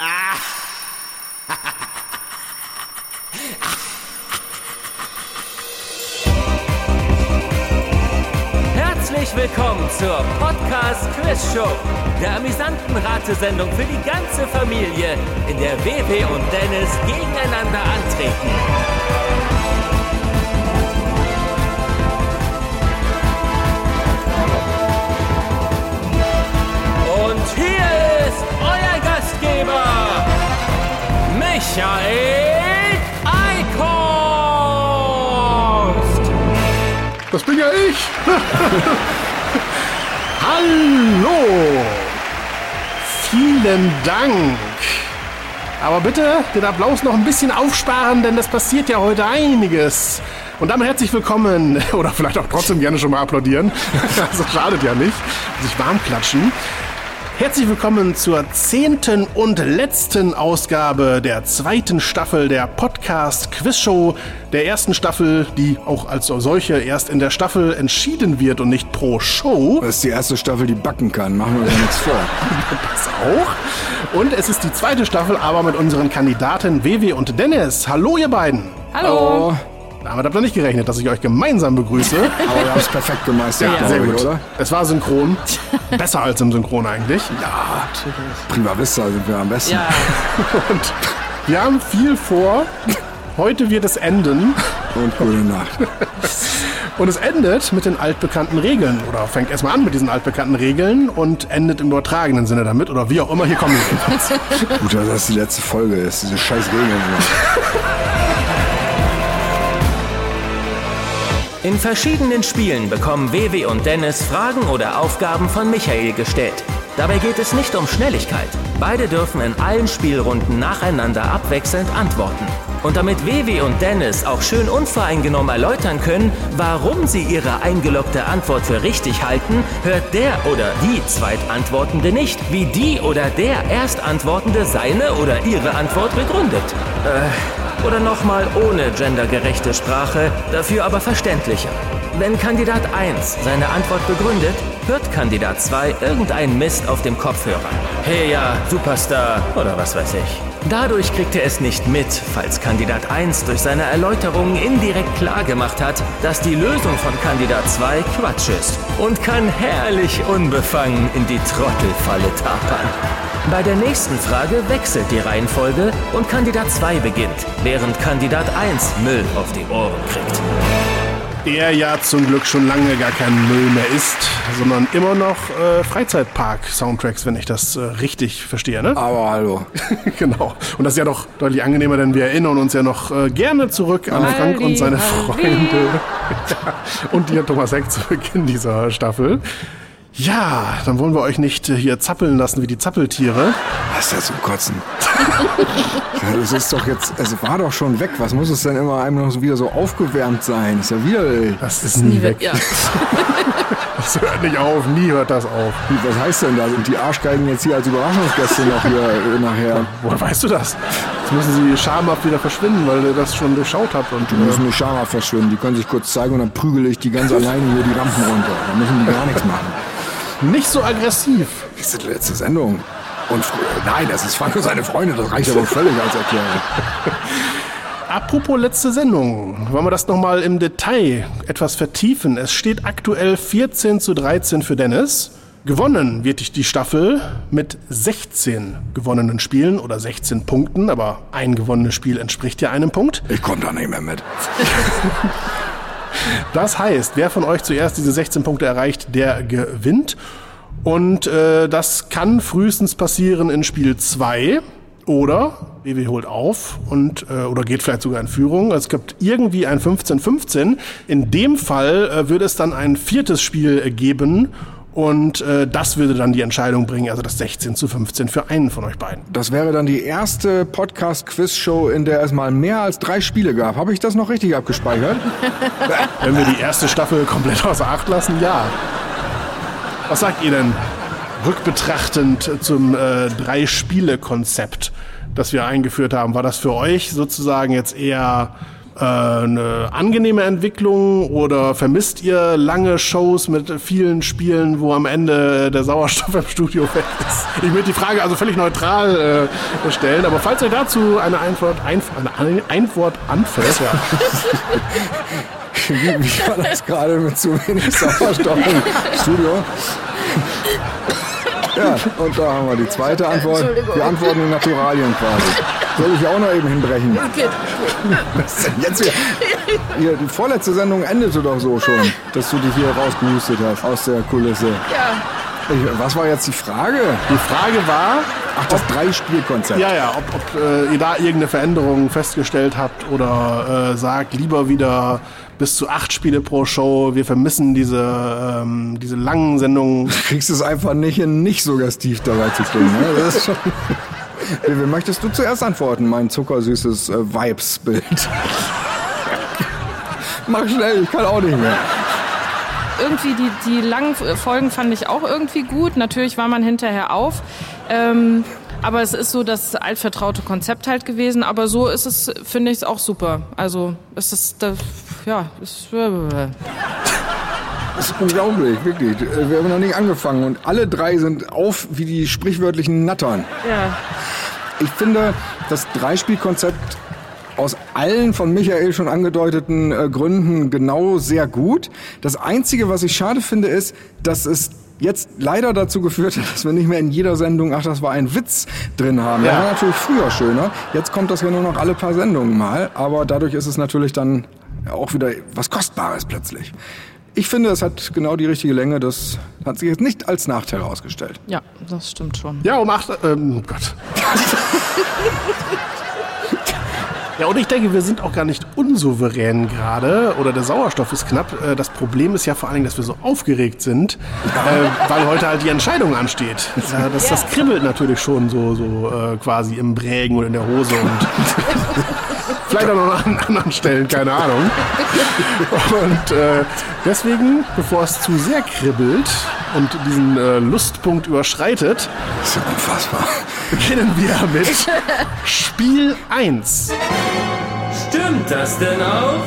Herzlich willkommen zur Podcast Quiz Show, der amüsanten Ratesendung für die ganze Familie, in der WW und Dennis gegeneinander antreten. Gastgeber, Michael Eickhorst. Das bin ja ich. Hallo. Vielen Dank. Aber bitte den Applaus noch ein bisschen aufsparen, denn das passiert ja heute einiges. Und damit herzlich willkommen, oder vielleicht auch trotzdem gerne schon mal applaudieren. Also schadet ja nicht. Sich warm klatschen. Herzlich willkommen zur zehnten und letzten Ausgabe der zweiten Staffel der Podcast Quiz Show, der ersten Staffel, die auch als solche erst in der Staffel entschieden wird und nicht pro Show. Das ist die erste Staffel, die backen kann. Machen wir uns nichts vor. Das auch. Und es ist die zweite Staffel, aber mit unseren Kandidaten WW und Dennis. Hallo, ihr beiden. Hallo. Damit habt ihr nicht gerechnet, dass ich euch gemeinsam begrüße. Aber wir haben es perfekt gemeistert, Ja, sehr gut. oder? Es war synchron. Besser als im Synchron eigentlich. Ja, prima vista sind wir am besten. Und wir haben viel vor. Heute wird es enden. Und gute Nacht. Und es endet mit den altbekannten Regeln. Oder fängt erstmal an mit diesen altbekannten Regeln und endet im übertragenen Sinne damit. Oder wie auch immer. Hier kommen wir jedenfalls. Gut, dass das die letzte Folge ist. Diese scheiß Regeln. In verschiedenen Spielen bekommen WW und Dennis Fragen oder Aufgaben von Michael gestellt. Dabei geht es nicht um Schnelligkeit. Beide dürfen in allen Spielrunden nacheinander abwechselnd antworten. Und damit WW und Dennis auch schön unvoreingenommen erläutern können, warum sie ihre eingeloggte Antwort für richtig halten, hört der oder die Zweitantwortende nicht, wie die oder der Erstantwortende seine oder ihre Antwort begründet. Äh, oder nochmal ohne gendergerechte Sprache, dafür aber verständlicher. Wenn Kandidat 1 seine Antwort begründet, hört Kandidat 2 irgendeinen Mist auf dem Kopfhörer. Hey ja, Superstar oder was weiß ich. Dadurch kriegt er es nicht mit, falls Kandidat 1 durch seine Erläuterungen indirekt klargemacht hat, dass die Lösung von Kandidat 2 Quatsch ist und kann herrlich unbefangen in die Trottelfalle tapern. Bei der nächsten Frage wechselt die Reihenfolge und Kandidat 2 beginnt, während Kandidat 1 Müll auf die Ohren kriegt. Der ja zum Glück schon lange gar kein Müll mehr ist, sondern immer noch äh, Freizeitpark-Soundtracks, wenn ich das äh, richtig verstehe, ne? Aber hallo. genau. Und das ist ja doch deutlich angenehmer, denn wir erinnern uns ja noch äh, gerne zurück an Frank und seine Freunde. ja, und dir, Thomas Heck, zu Beginn dieser Staffel. Ja, dann wollen wir euch nicht äh, hier zappeln lassen wie die Zappeltiere. Was ist das zum Kotzen? Ja, das ist doch jetzt, es war doch schon weg. Was muss es denn immer einem noch so wieder so aufgewärmt sein? Ist ja wieder, Das ist nie weg. Ja. Das hört nicht auf, nie hört das auf. was heißt denn da? Sind die Arschgeigen jetzt hier als Überraschungsgäste noch hier äh, nachher? Woher weißt du das? Jetzt müssen sie schamhaft wieder verschwinden, weil ihr das schon durchschaut habt. Und, Die müssen nicht schamhaft verschwinden. Die können sich kurz zeigen und dann prügele ich die ganz alleine hier die Rampen runter. Da müssen die gar nichts machen. Nicht so aggressiv. Das ist die letzte Sendung. Und nein, das ist Frank und seine Freunde. Das reicht aber völlig als Erklärung. Apropos letzte Sendung, wollen wir das nochmal im Detail etwas vertiefen. Es steht aktuell 14 zu 13 für Dennis. Gewonnen wird die Staffel mit 16 gewonnenen Spielen oder 16 Punkten, aber ein gewonnenes Spiel entspricht ja einem Punkt. Ich komme da nicht mehr mit. Das heißt, wer von euch zuerst diese 16 Punkte erreicht, der gewinnt. Und äh, das kann frühestens passieren in Spiel 2 oder BW holt auf und äh, oder geht vielleicht sogar in Führung. Es gibt irgendwie ein 15-15. In dem Fall äh, würde es dann ein viertes Spiel geben und äh, das würde dann die Entscheidung bringen, also das 16 zu 15 für einen von euch beiden. Das wäre dann die erste Podcast-Quiz-Show, in der es mal mehr als drei Spiele gab. Habe ich das noch richtig abgespeichert? Wenn wir die erste Staffel komplett außer Acht lassen, ja. Was sagt ihr denn rückbetrachtend zum äh, Drei-Spiele-Konzept, das wir eingeführt haben? War das für euch sozusagen jetzt eher eine angenehme Entwicklung oder vermisst ihr lange Shows mit vielen Spielen, wo am Ende der Sauerstoff im Studio weg ist? Ich würde die Frage also völlig neutral äh, stellen, aber falls euch dazu eine Antwort, einf eine Antwort anfällt, ja. Wie, wie war das gerade mit zu wenig Sauerstoff im Studio? Ja, und da haben wir die zweite Antwort. Wir antworten in Naturalien quasi. Soll ich auch noch eben hinbrechen? Was ist denn jetzt hier? hier? Die vorletzte Sendung endete doch so schon, dass du dich hier rausgehustet hast aus der Kulisse. Ja. Ich, was war jetzt die Frage? Die Frage war, Ach, das Drei-Spiel-Konzept. ja, ja, ob, ob äh, ihr da irgendeine Veränderung festgestellt habt oder äh, sagt, lieber wieder bis zu acht Spiele pro Show. Wir vermissen diese, ähm, diese langen Sendungen. Du kriegst es einfach nicht hin, nicht suggestiv dabei zu klingen. Ne? Das ist schon wie, möchtest du zuerst antworten, mein zuckersüßes äh, Vibes-Bild? Mach schnell, ich kann auch nicht mehr. Irgendwie die, die langen Folgen fand ich auch irgendwie gut. Natürlich war man hinterher auf. Ähm, aber es ist so das altvertraute Konzept halt gewesen. Aber so ist es, finde ich es auch super. Also es ist, das, ja, es Das ist unglaublich, wirklich. Wir haben noch nicht angefangen und alle drei sind auf wie die sprichwörtlichen Nattern. ja. Ich finde das Dreispielkonzept aus allen von Michael schon angedeuteten äh, Gründen genau sehr gut. Das Einzige, was ich schade finde, ist, dass es jetzt leider dazu geführt hat, dass wir nicht mehr in jeder Sendung, ach, das war ein Witz drin haben. Das Ja. war natürlich früher schöner. Jetzt kommt das ja nur noch alle paar Sendungen mal. Aber dadurch ist es natürlich dann auch wieder was Kostbares plötzlich. Ich finde, es hat genau die richtige Länge. Das hat sich jetzt nicht als Nachteil herausgestellt. ja, das stimmt schon. Ja, um acht. Ähm, oh Gott. Ja, und ich denke, wir sind auch gar nicht unsouverän gerade oder der Sauerstoff ist knapp. Äh, Das Problem ist ja vor allen Dingen, dass wir so aufgeregt sind, äh, weil heute halt die Entscheidung ansteht. Äh, Das, das kribbelt natürlich schon so, so äh, quasi im Brägen oder in der Hose und vielleicht auch noch an anderen Stellen, keine Ahnung. Und äh, deswegen, bevor es zu sehr kribbelt und diesen äh, Lustpunkt überschreitet, Das ist ja unfassbar. beginnen wir mit Spiel 1. Stimmt das denn auch?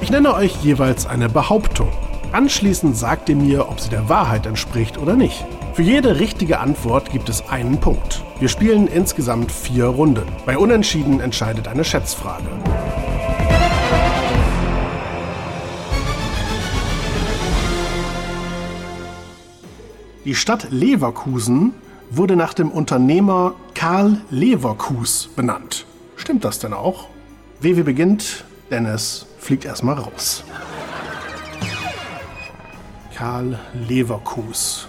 Ich nenne euch jeweils eine Behauptung. Anschließend sagt ihr mir, ob sie der Wahrheit entspricht oder nicht. Für jede richtige Antwort gibt es einen Punkt. Wir spielen insgesamt vier Runden. Bei Unentschieden entscheidet eine Schätzfrage. Die Stadt Leverkusen wurde nach dem Unternehmer Karl Leverkus benannt. Stimmt das denn auch? WW beginnt, Dennis fliegt erstmal raus. Karl Leverkus.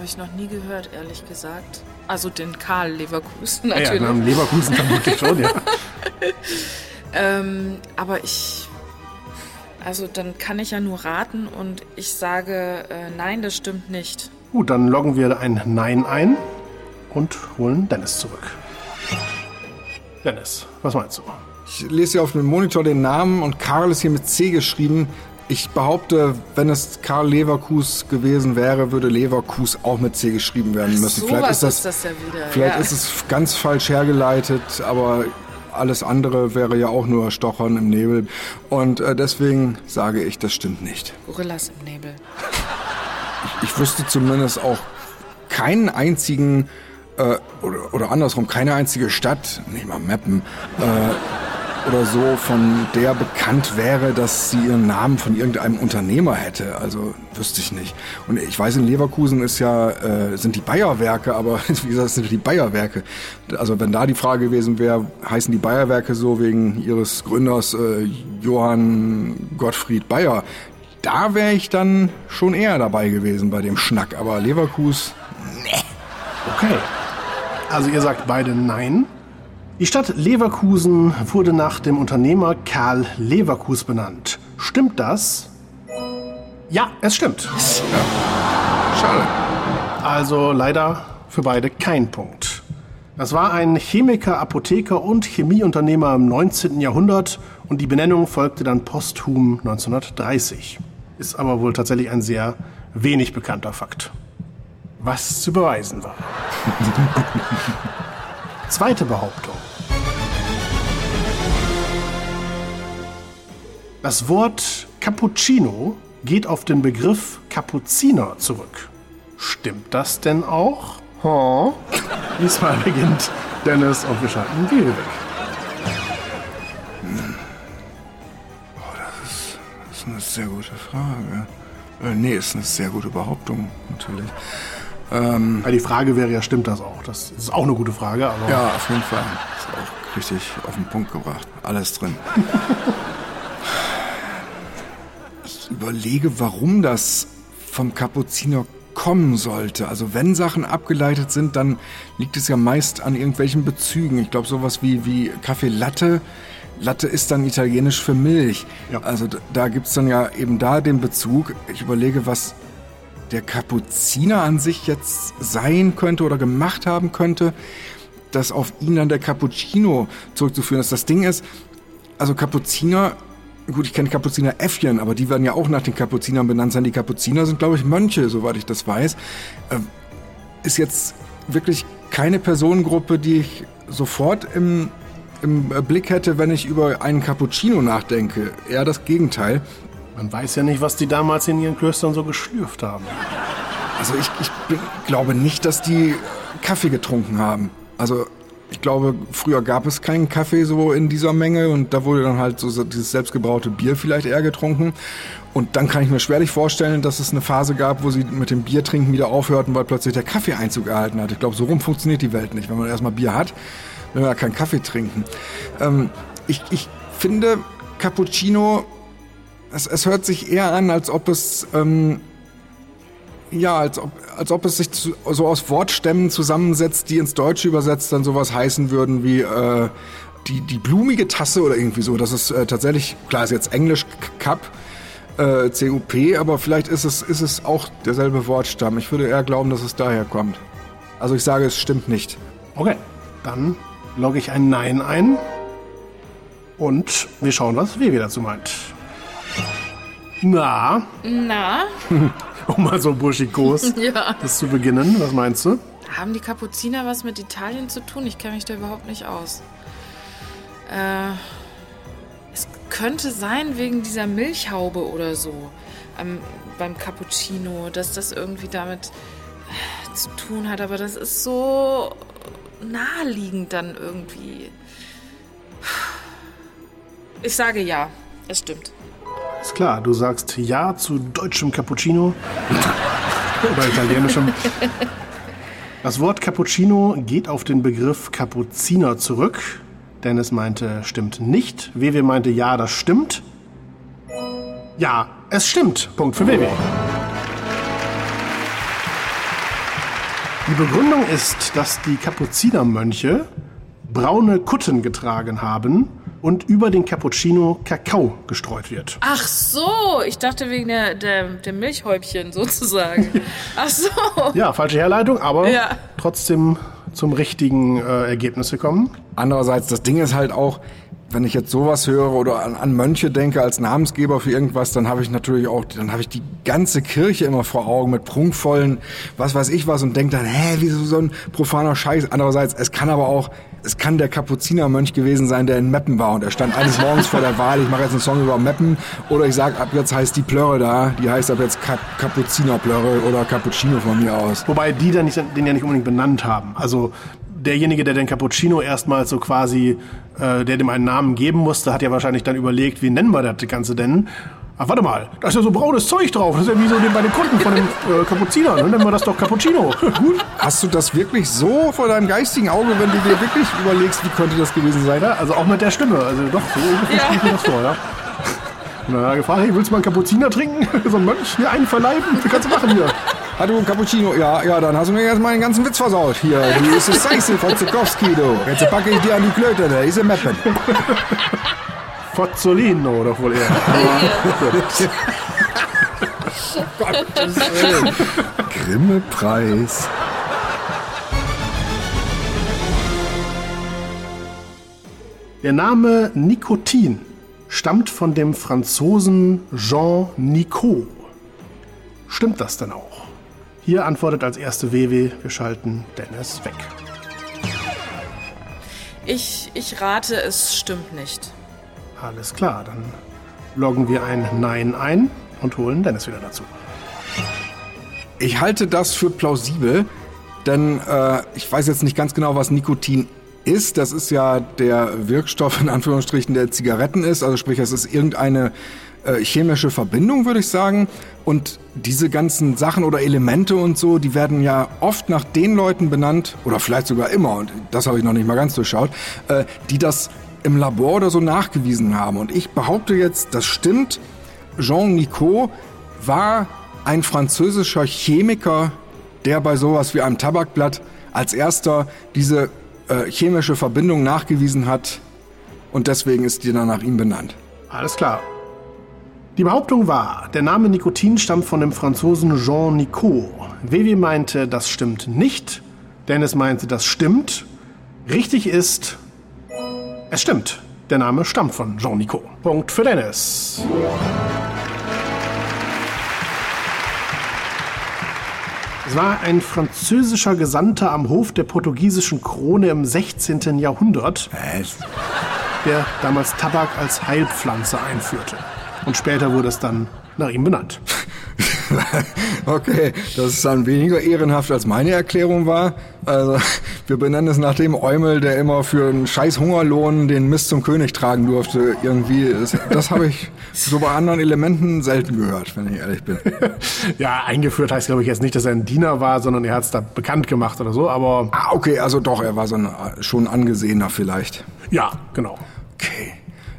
Habe ich noch nie gehört, ehrlich gesagt. Also den Karl Leverkusen Ja, ja, natürlich. Namen Leverkusen vermutlich schon, ja. Ähm, aber ich. Also dann kann ich ja nur raten und ich sage, äh, nein, das stimmt nicht. Gut, dann loggen wir ein Nein ein und holen Dennis zurück. Dennis, was meinst du? Ich lese hier auf dem Monitor den Namen und Karl ist hier mit C geschrieben. Ich behaupte, wenn es Karl Leverkus gewesen wäre, würde Leverkus auch mit C geschrieben werden müssen. Sowas ist das ja wieder. Vielleicht ja. ist es ganz falsch hergeleitet, aber alles andere wäre ja auch nur Stochern im Nebel. Und äh, deswegen sage ich, das stimmt nicht. Gorillas im Nebel. Ich wüsste zumindest auch keinen einzigen, äh, oder, oder andersrum, keine einzige Stadt, nicht mal Meppen, äh, oder so, von der bekannt wäre, dass sie ihren Namen von irgendeinem Unternehmer hätte. Also wüsste ich nicht. Und ich weiß, in Leverkusen ist ja, äh, sind die Bayerwerke, aber wie gesagt, es sind die Bayerwerke. Also wenn da die Frage gewesen wäre, heißen die Bayerwerke so wegen ihres Gründers äh, Johann Gottfried Bayer, da wäre ich dann schon eher dabei gewesen bei dem Schnack. Aber Leverkus, Okay. Also ihr sagt beide Nein. Die Stadt Leverkusen wurde nach dem Unternehmer Karl Leverkus benannt. Stimmt das? Ja, es stimmt. schade. Also leider für beide kein Punkt. Das war ein Chemiker, Apotheker und Chemieunternehmer im 19. Jahrhundert und die Benennung folgte dann posthum 1930. Ist aber wohl tatsächlich ein sehr wenig bekannter Fakt. Was zu beweisen war. Zweite Behauptung. Das Wort Cappuccino geht auf den Begriff Kapuziner zurück. Stimmt das denn auch? Huh? Diesmal beginnt Dennis und wir schalten Gehege weg. Das ist eine sehr gute Frage. Äh, nee, ist eine sehr gute Behauptung, natürlich. Ähm, Ja, die Frage wäre ja, stimmt das auch? Das ist auch eine gute Frage, ja, auf jeden Fall. Ist auch richtig auf den Punkt gebracht. Alles drin. Überlege, warum das vom Kapuziner kommen sollte. Also wenn Sachen abgeleitet sind, dann liegt es ja meist an irgendwelchen Bezügen. Ich glaube sowas wie, wie Kaffee Latte. Latte ist dann italienisch für Milch. Ja. Also da, da gibt's dann ja eben da den Bezug. Ich überlege, was der Kapuziner an sich jetzt sein könnte oder gemacht haben könnte, dass auf ihn dann der Cappuccino zurückzuführen ist. Das Ding ist, also Kapuziner, gut, ich kenne Kapuziner Äffchen, aber die werden ja auch nach den Kapuzinern benannt sein. Die Kapuziner sind, glaube ich, Mönche, soweit ich das weiß. Äh, ist jetzt wirklich keine Personengruppe, die ich sofort im, im Blick hätte, wenn ich über einen Cappuccino nachdenke. Eher das Gegenteil. man weiß ja nicht, was die damals in ihren Klöstern so geschlürft haben. Also ich, ich bin, glaube nicht, dass die Kaffee getrunken haben. Also ich glaube, früher gab es keinen Kaffee so in dieser Menge und da wurde dann halt so dieses selbstgebraute Bier vielleicht eher getrunken. Und dann kann ich mir schwerlich vorstellen, dass es eine Phase gab, wo sie mit dem Biertrinken wieder aufhörten, weil plötzlich der Kaffee Einzug erhalten hat. Ich glaube, so rum funktioniert die Welt nicht. Wenn man erstmal Bier hat, will man ja keinen Kaffee trinken. Ähm, ich, ich finde, Cappuccino, es, es hört sich eher an, als ob es ähm, ja, als ob, als ob es sich zu, so aus Wortstämmen zusammensetzt, die ins Deutsche übersetzt dann sowas heißen würden wie äh, die, die blumige Tasse oder irgendwie so. Das ist äh, tatsächlich, klar ist jetzt Englisch Cup, äh, C-U-P, aber vielleicht ist es, ist es auch derselbe Wortstamm. Ich würde eher glauben, dass es daher kommt. Also ich sage, es stimmt nicht. Okay, dann logge ich ein Nein ein. Und wir schauen, was Vivi dazu meint. Na, Na, um mal so burschikos ja. das zu beginnen, was meinst du? Haben die Kapuziner was mit Italien zu tun? Ich kenne mich da überhaupt nicht aus. Äh, es könnte sein wegen dieser Milchhaube oder so am, beim Cappuccino, dass das irgendwie damit äh, zu tun hat. Aber das ist so naheliegend dann irgendwie. Ich sage ja, es stimmt. Ist klar, du sagst Ja zu deutschem Cappuccino oder italienischem. Das Wort Cappuccino geht auf den Begriff Kapuziner zurück. Dennis meinte, stimmt nicht. Wewe meinte, ja, das stimmt. Ja, es stimmt. Punkt für Wewe. Die Begründung ist, dass die Kapuzinermönche braune Kutten getragen haben und über den Cappuccino Kakao gestreut wird. Ach so, ich dachte wegen der, der, der Milchhäubchen sozusagen. Ach so. Ja, falsche Herleitung, aber Ja. trotzdem zum richtigen äh, Ergebnis gekommen. Andererseits, das Ding ist halt auch, wenn ich jetzt sowas höre oder an, an Mönche denke als Namensgeber für irgendwas, dann habe ich natürlich auch, dann habe ich die ganze Kirche immer vor Augen mit prunkvollen, was weiß ich was und denke dann, hä, wieso so ein profaner Scheiß? Andererseits, es kann aber auch, es kann der Kapuzinermönch gewesen sein, der in Meppen war und er stand eines Morgens vor der Wahl, ich mache jetzt einen Song über Meppen oder ich sag, ab jetzt heißt die Plörre da, die heißt ab jetzt Kap Kapuzinerplörre oder Cappuccino von mir aus. Wobei die dann nicht, den ja nicht unbedingt benannt haben. Also derjenige, der den Cappuccino erstmals so quasi, äh, der dem einen Namen geben musste, hat ja wahrscheinlich dann überlegt, wie nennen wir das Ganze denn? Ach, warte mal, da ist ja so braunes Zeug drauf. Das ist ja wie so bei den Kunden von den äh, Kapuzinern. Dann nennen wir das doch Cappuccino. Gut. Hast du das wirklich so vor deinem geistigen Auge, wenn du dir wirklich überlegst, wie könnte das gewesen sein? Ja, also auch mit der Stimme. Also doch, so ungefähr Ja. ich mir das vor, ja. Und dann er gefragt, hey, willst du mal einen Cappucciner trinken? so ein Mönch, hier einen verleiben? Das kannst du machen hier. Du, Cappuccino, ja, ja, dann hast du mir jetzt mal den ganzen Witz versaut. Hier, die ist es Scheiße von Zukowski, du. Jetzt packe ich dir an die Klöte, da ist ein Meppen. Fozzolino, doch wohl eher. Grimme-Preis. Der Name Nikotin stammt von dem Franzosen Jean Nicot. Stimmt das denn auch? Hier antwortet als erste WW, wir schalten Dennis weg. Ich, ich rate, es stimmt nicht. Alles klar, dann loggen wir ein Nein ein und holen Dennis wieder dazu. Ich halte das für plausibel, denn äh, ich weiß jetzt nicht ganz genau, was Nikotin ist. Das ist ja der Wirkstoff in Anführungsstrichen, der Zigaretten ist. Also sprich, es ist irgendeine äh, chemische Verbindung, würde ich sagen. Und diese ganzen Sachen oder Elemente und so, die werden ja oft nach den Leuten benannt, oder vielleicht sogar immer, und das habe ich noch nicht mal ganz durchschaut, äh, die das im Labor oder so nachgewiesen haben. Und ich behaupte jetzt, das stimmt. Jean Nicot war ein französischer Chemiker, der bei sowas wie einem Tabakblatt als erster diese äh, chemische Verbindung nachgewiesen hat. Und deswegen ist die dann nach ihm benannt. Alles klar. Die Behauptung war, der Name Nikotin stammt von dem Franzosen Jean Nicot. Vivi meinte, das stimmt nicht. Dennis meinte, das stimmt. Richtig ist, es stimmt. Der Name stammt von Jean Nicot. Punkt für Dennis. Es war ein französischer Gesandter am Hof der portugiesischen Krone im 16. Jahrhundert, der damals Tabak als Heilpflanze einführte. Und später wurde es dann nach ihm benannt. Okay, das ist dann weniger ehrenhaft als meine Erklärung war. Also, wir benennen es nach dem Eumel, der immer für einen scheiß Hungerlohn den Mist zum König tragen durfte. Irgendwie, das, das habe ich so bei anderen Elementen selten gehört, wenn ich ehrlich bin. Ja, eingeführt heißt, glaube ich, jetzt nicht, dass er ein Diener war, sondern er hat es da bekannt gemacht oder so. Aber Ah, okay, also doch, er war so ein schon angesehener vielleicht. ja, genau. Okay.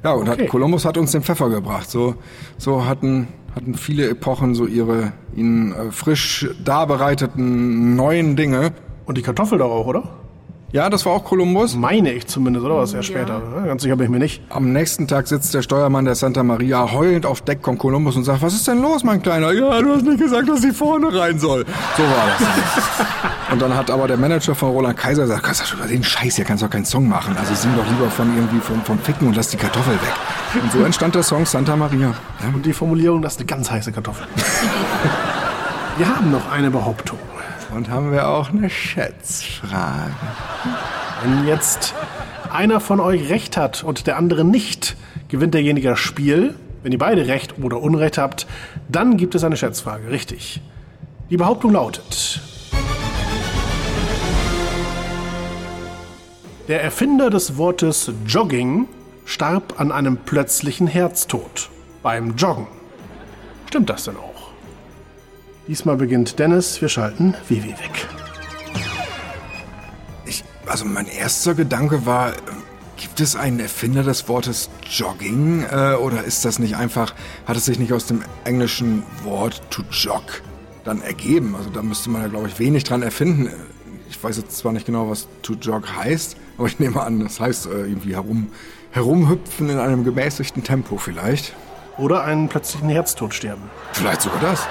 Ja, und Okay. hat, Kolumbus hat uns den Pfeffer gebracht. So, so hatten, hatten viele Epochen so ihre ihnen äh, frisch darbereiteten neuen Dinge. Und die Kartoffel doch auch, oder? Ja, das war auch Kolumbus. Meine ich zumindest, oder was? Ja, später. Ja, Ganz sicher bin ich mir nicht. Am nächsten Tag sitzt der Steuermann der Santa Maria heulend auf Deck von Kolumbus und sagt, was ist denn los, mein Kleiner? Ja, du hast nicht gesagt, dass sie vorne rein soll. So war das. und dann hat aber der Manager von Roland Kaiser gesagt, kannst du über den Scheiß hier kannst du doch keinen Song machen. Also sing doch lieber von irgendwie vom, vom Ficken und lass die Kartoffel weg. Und so entstand der Song Santa Maria. Ja. Und die Formulierung, das ist eine ganz heiße Kartoffel. Wir haben noch eine Behauptung. Und haben wir auch eine Schätzfrage. Wenn jetzt einer von euch recht hat und der andere nicht, gewinnt derjenige das Spiel. Wenn ihr beide recht oder Unrecht habt, dann gibt es eine Schätzfrage. Richtig. Die Behauptung lautet: Der Erfinder des Wortes Jogging starb an einem plötzlichen Herztod beim Joggen. Stimmt das denn auch? Diesmal beginnt Dennis, wir schalten Vivi weg. Ich, also mein erster Gedanke war, äh, gibt es einen Erfinder des Wortes Jogging äh, oder ist das nicht einfach, hat es sich nicht aus dem englischen Wort to jog dann ergeben? Also da müsste man ja, glaube ich, wenig dran erfinden. Ich weiß jetzt zwar nicht genau, was to jog heißt, aber ich nehme an, das heißt äh, irgendwie herum, herumhüpfen in einem gemäßigten Tempo vielleicht. Oder einen plötzlichen Herztod sterben. Vielleicht sogar das.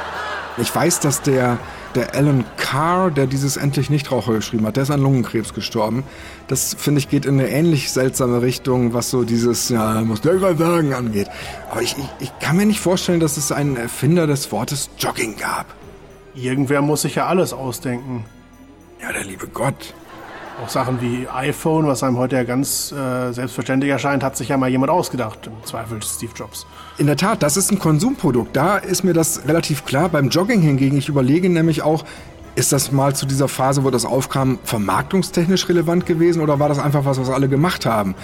Ich weiß, dass der, der Alan Carr, der dieses Endlich Nichtraucher geschrieben hat, der ist an Lungenkrebs gestorben. Das, finde ich, geht in eine ähnlich seltsame Richtung, was so dieses, ja, muss der mal sagen, angeht. Aber ich, ich, ich kann mir nicht vorstellen, dass es einen Erfinder des Wortes Jogging gab. Irgendwer muss sich ja alles ausdenken. Ja, der liebe Gott. Auch Sachen wie iPhone, was einem heute ja ganz äh, selbstverständlich erscheint, hat sich ja mal jemand ausgedacht. Im Zweifel Steve Jobs. In der Tat, das ist ein Konsumprodukt. Da ist mir das relativ klar. Beim Jogging hingegen, ich überlege nämlich auch, ist das mal zu dieser Phase, wo das aufkam, vermarktungstechnisch relevant gewesen oder war das einfach was, was alle gemacht haben?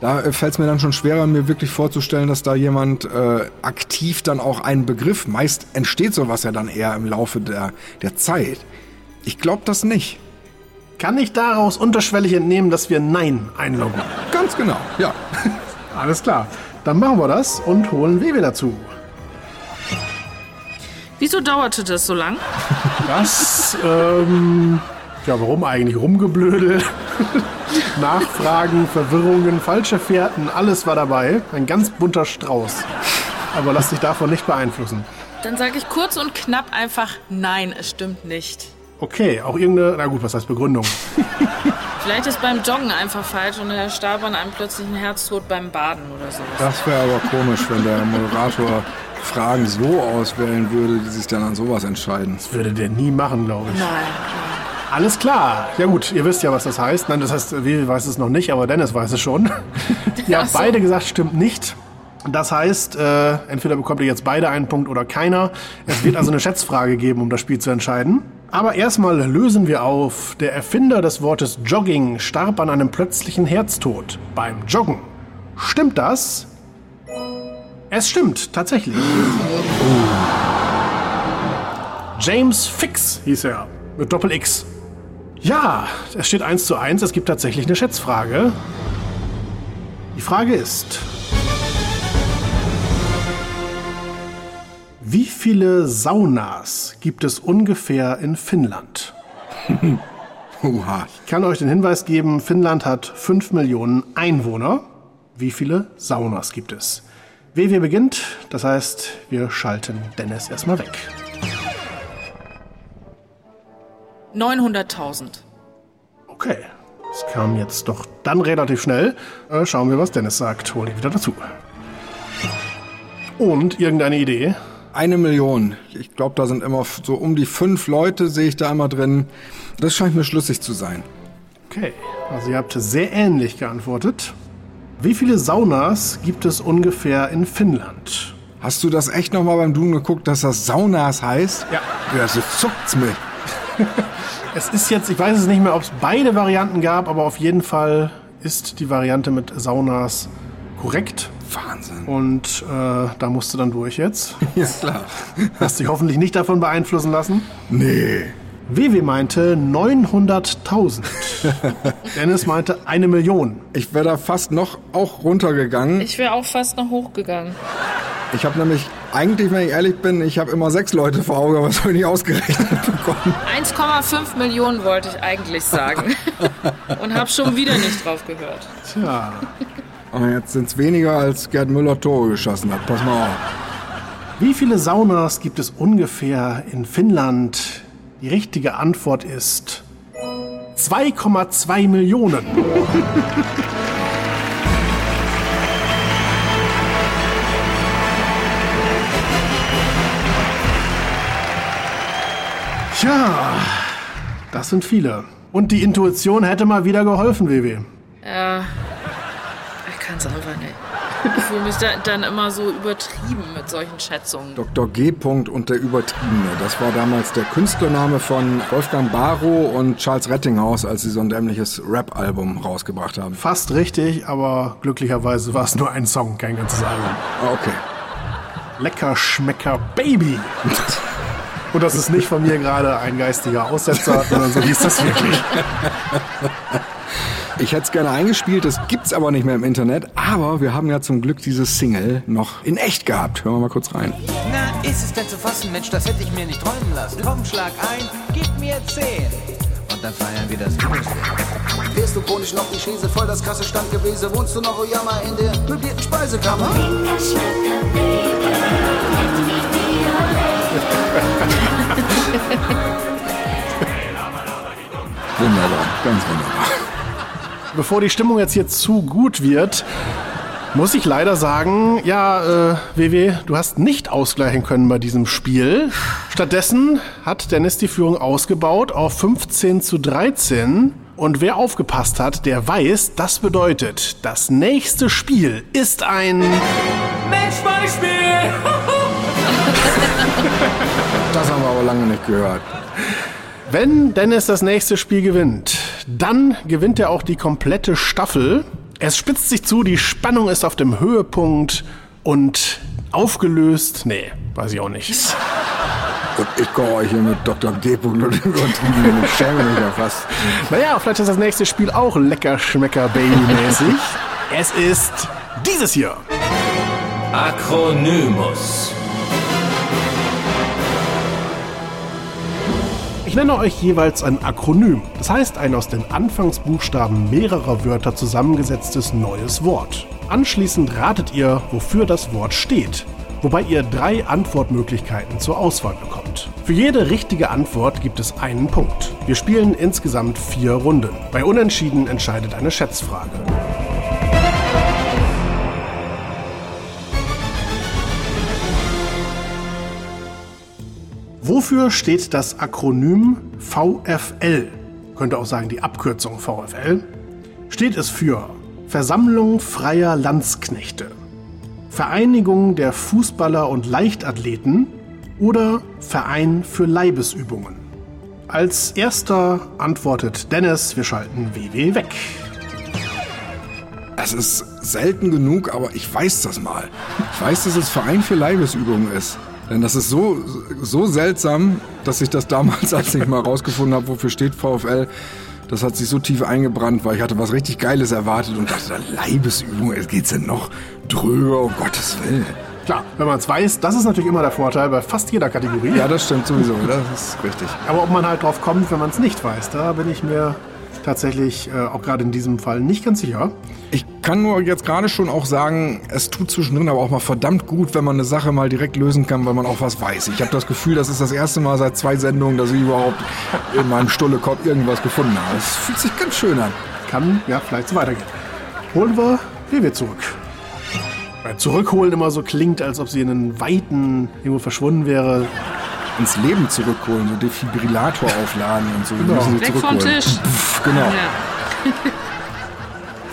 Da fällt es mir dann schon schwerer, mir wirklich vorzustellen, dass da jemand äh, aktiv dann auch einen Begriff, meist entsteht sowas ja dann eher im Laufe der, der Zeit. Ich glaube das nicht. Kann ich daraus unterschwellig entnehmen, dass wir Nein einloggen? Ganz genau, ja. Alles klar. Dann machen wir das und holen Wewe dazu. Wieso dauerte das so lang? Das, ähm, ja, warum eigentlich? Rumgeblödel, Nachfragen, Verwirrungen, falsche Fährten, alles war dabei. Ein ganz bunter Strauß. Aber lass dich davon nicht beeinflussen. Dann sage ich kurz und knapp einfach Nein, es stimmt nicht. Okay, auch irgendeine, na gut, was heißt Begründung? Vielleicht ist beim Joggen einfach falsch und er starb an einem plötzlichen Herztod beim Baden oder so. Das wäre aber komisch, wenn der Moderator Fragen so auswählen würde, die sich dann an sowas entscheiden. Das würde der nie machen, glaube ich. Nein. Alles klar. Ja gut, ihr wisst ja, was das heißt. Nein, das heißt, Vivi weiß es noch nicht, aber Dennis weiß es schon. ihr habt so. beide gesagt, stimmt nicht. Das heißt, äh, entweder bekommt ihr jetzt beide einen Punkt oder keiner. Es wird also eine Schätzfrage geben, um das Spiel zu entscheiden. Aber erstmal lösen wir auf. Der Erfinder des Wortes Jogging starb an einem plötzlichen Herztod beim Joggen. Stimmt das? Es stimmt, tatsächlich. James Fix hieß er. Mit Doppel X. Ja, es steht 1 zu 1. Es gibt tatsächlich eine Schätzfrage. Die Frage ist, Wie viele Saunas gibt es ungefähr in Finnland? ich kann euch den Hinweis geben, Finnland hat 5 Millionen Einwohner. Wie viele Saunas gibt es? WW beginnt, das heißt, wir schalten Dennis erstmal weg. 900.000. Okay, das kam jetzt doch dann relativ schnell. Äh, schauen wir, was Dennis sagt. Hol ihn wieder dazu. Und irgendeine Idee? Eine Million. Ich glaube, da sind immer so um die fünf Leute, sehe ich da immer drin. Das scheint mir schlüssig zu sein. Okay, also ihr habt sehr ähnlich geantwortet. Wie viele Saunas gibt es ungefähr in Finnland? Hast du das echt nochmal beim Duden geguckt, dass das Saunas heißt? Ja. Ja, so zuckt's mir. es ist jetzt, ich weiß es nicht mehr, ob es beide Varianten gab, aber auf jeden Fall ist die Variante mit Saunas korrekt. Wahnsinn. Und äh, da musst du dann durch jetzt. ja, klar. Hast dich hoffentlich nicht davon beeinflussen lassen? Nee. WW meinte 900.000. Dennis meinte eine Million. Ich wäre da fast noch auch runtergegangen. Ich wäre auch fast noch hochgegangen. Ich habe nämlich eigentlich, wenn ich ehrlich bin, ich habe immer sechs Leute vor Augen, aber das habe ich nicht ausgerechnet bekommen. 1,5 Millionen wollte ich eigentlich sagen. Und habe schon wieder nicht drauf gehört. Tja. Aber jetzt sind es weniger, als Gerd Müller Tore geschossen hat. Pass mal auf. Wie viele Saunas gibt es ungefähr in Finnland? Die richtige Antwort ist 2,2 Millionen. Tja, das sind viele. Und die Intuition hätte mal wieder geholfen, WW. Ja, es einfach nicht. Ich fühle mich da, dann immer so übertrieben mit solchen Schätzungen. Dr. G. und der Übertriebene. Das war damals der Künstlername von Wolfgang Barrow und Charles Rettinghaus, als sie so ein dämliches Rap-Album rausgebracht haben. Fast richtig, aber glücklicherweise war es nur ein Song, kein ganzes Album. Ah, okay. Lecker Schmecker Baby. Und das ist nicht von mir gerade ein geistiger Aussetzer, sondern so hieß das wirklich. Ich hätte es gerne eingespielt, das gibt's aber nicht mehr im Internet. Aber wir haben ja zum Glück dieses Single noch in echt gehabt. Hören wir mal kurz rein. Na, ist es denn zu fassen, Mensch, das hätte ich mir nicht träumen lassen. Komm, schlag ein, gib mir zehn. Und dann feiern wir das Himmelsbild. Fährst du chronisch noch die Schäse, voll das krasse Stand gewesen. Wohnst du noch Oyama in der möblierten Speisekammer? wunderbar, ganz wunderbar bevor die Stimmung jetzt hier zu gut wird, muss ich leider sagen, ja, äh, WW, du hast nicht ausgleichen können bei diesem Spiel. Stattdessen hat Dennis die Führung ausgebaut auf 15 zu 13. Und wer aufgepasst hat, der weiß, das bedeutet, das nächste Spiel ist ein Matchbeispiel! das haben wir aber lange nicht gehört. Wenn Dennis das nächste Spiel gewinnt, dann gewinnt er auch die komplette Staffel. Es spitzt sich zu, die Spannung ist auf dem Höhepunkt und aufgelöst. Nee, weiß ich auch nicht. Und ich komme euch hier mit Dr. G. und übertrieben. Ich schäme mich ja fast. Naja, vielleicht ist das nächste Spiel auch lecker Schmecker Baby-mäßig. es ist dieses hier. Akronymus. Ich nenne euch jeweils ein Akronym, das heißt ein aus den Anfangsbuchstaben mehrerer Wörter zusammengesetztes neues Wort. Anschließend ratet ihr, wofür das Wort steht, wobei ihr drei Antwortmöglichkeiten zur Auswahl bekommt. Für jede richtige Antwort gibt es einen Punkt. Wir spielen insgesamt vier Runden. Bei Unentschieden entscheidet eine Schätzfrage. Wofür steht das Akronym VfL? Könnte auch sagen die Abkürzung VfL. Steht es für Versammlung freier Landsknechte, Vereinigung der Fußballer und Leichtathleten oder Verein für Leibesübungen? Als erster antwortet Dennis, wir schalten WW weg. Es ist selten genug, aber ich weiß das mal. Ich weiß, dass es Verein für Leibesübungen ist. Denn das ist so, so seltsam, dass ich das damals, als ich mal rausgefunden habe, wofür steht VfL, das hat sich so tief eingebrannt, weil ich hatte was richtig Geiles erwartet und dachte, Leibesübung, es geht's denn noch drüber, um Gottes Willen. Klar, wenn man es weiß, das ist natürlich immer der Vorteil bei fast jeder Kategorie. Ja, das stimmt sowieso, das ist richtig. Aber ob man halt drauf kommt, wenn man es nicht weiß, da bin ich mir tatsächlich äh, auch gerade in diesem Fall nicht ganz sicher. Ich kann nur jetzt gerade schon auch sagen, es tut zwischendrin aber auch mal verdammt gut, wenn man eine Sache mal direkt lösen kann, weil man auch was weiß. Ich habe das Gefühl, das ist das erste Mal seit zwei Sendungen, dass ich überhaupt in meinem Stullekopf irgendwas gefunden habe. Es fühlt sich ganz schön an. Kann ja vielleicht so weitergehen. Holen wir Levi zurück. Zurückholen immer so klingt, als ob sie in einen Weiten irgendwo verschwunden wäre. Ins Leben zurückholen, so Defibrillator aufladen und so. Genau. Müssen sie Weg vom zurückholen. Tisch. Pff, genau. Ja.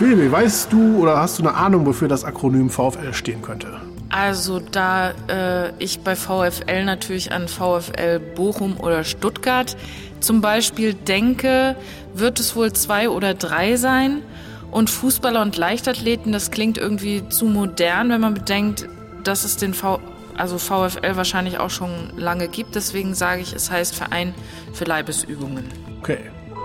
Levi, weißt du oder hast du eine Ahnung, wofür das Akronym VfL stehen könnte? Also da äh, ich bei VfL natürlich an VfL Bochum oder Stuttgart zum Beispiel denke, wird es wohl zwei oder drei sein. Und Fußballer und Leichtathleten, das klingt irgendwie zu modern, wenn man bedenkt, dass es den v also VfL wahrscheinlich auch schon lange gibt. Deswegen sage ich, es heißt Verein für Leibesübungen. Okay.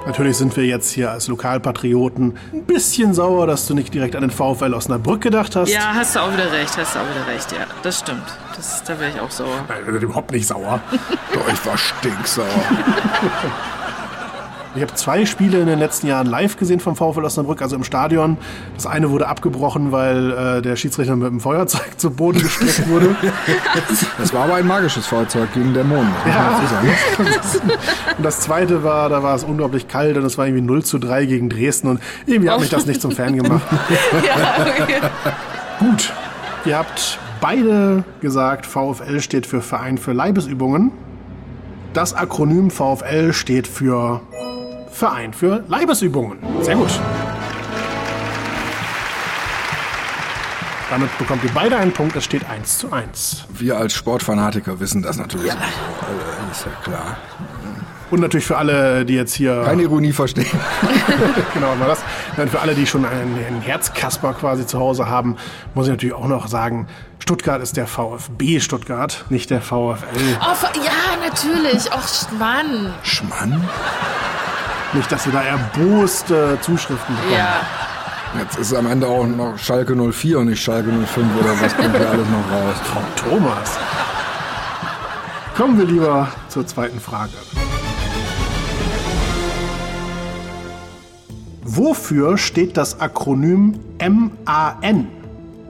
Natürlich sind wir jetzt hier als Lokalpatrioten ein bisschen sauer, dass du nicht direkt an den VfL Osnabrück gedacht hast. Ja, hast du auch wieder recht, hast du auch wieder recht, ja. Das stimmt. Das, da wäre ich auch sauer. Nein, überhaupt nicht sauer. Doch, ich war stinksauer. Ich habe zwei Spiele in den letzten Jahren live gesehen vom VfL Osnabrück, also im Stadion. Das eine wurde abgebrochen, weil äh, der Schiedsrichter mit dem Feuerzeug zu Boden gestreckt wurde. Das war aber ein magisches Fahrzeug gegen Dämonen. sagen. Und das zweite war, da war es unglaublich kalt und es war irgendwie 0 zu 3 gegen Dresden und irgendwie hat mich das nicht zum Fan gemacht. ja, okay. Gut, ihr habt beide gesagt, VfL steht für Verein für Leibesübungen. Das Akronym VfL steht für Verein für Leibesübungen. Sehr gut. Damit bekommt ihr beide einen Punkt. Es steht 1 zu 1. Wir als Sportfanatiker wissen das natürlich. Also, ist ja klar. Und natürlich für alle, die jetzt hier... Keine Ironie verstehen. genau, war das. Nein, für alle, die schon einen, einen Herzkasper quasi zu Hause haben, muss ich natürlich auch noch sagen, Stuttgart ist der VfB Stuttgart, nicht der VfL. Oh, ja, natürlich. Och, Mann. Schmann? Nicht, dass wir da erboste Zuschriften bekommen. Ja. Jetzt ist am Ende auch noch Schalke 04 und nicht Schalke 05 oder was kommt hier alles noch raus. Frau Thomas. Kommen wir lieber zur zweiten Frage. Wofür steht das Akronym MAN?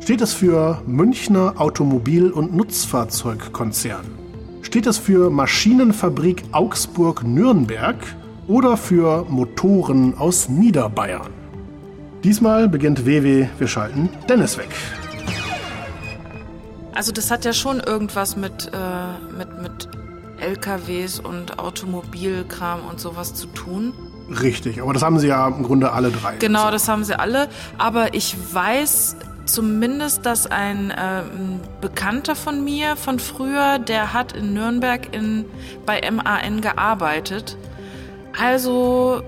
Steht es für Münchner Automobil- und Nutzfahrzeugkonzern? Steht es für Maschinenfabrik Augsburg-Nürnberg oder für Motoren aus Niederbayern? Diesmal beginnt WW, wir schalten Dennis weg. Also das hat ja schon irgendwas mit, äh, mit, mit LKWs und Automobilkram und sowas zu tun. Richtig, aber das haben sie ja im Grunde alle drei. Genau, das haben sie alle. Aber ich weiß zumindest, dass ein ähm, Bekannter von mir von früher, der hat in Nürnberg in, bei MAN gearbeitet. Also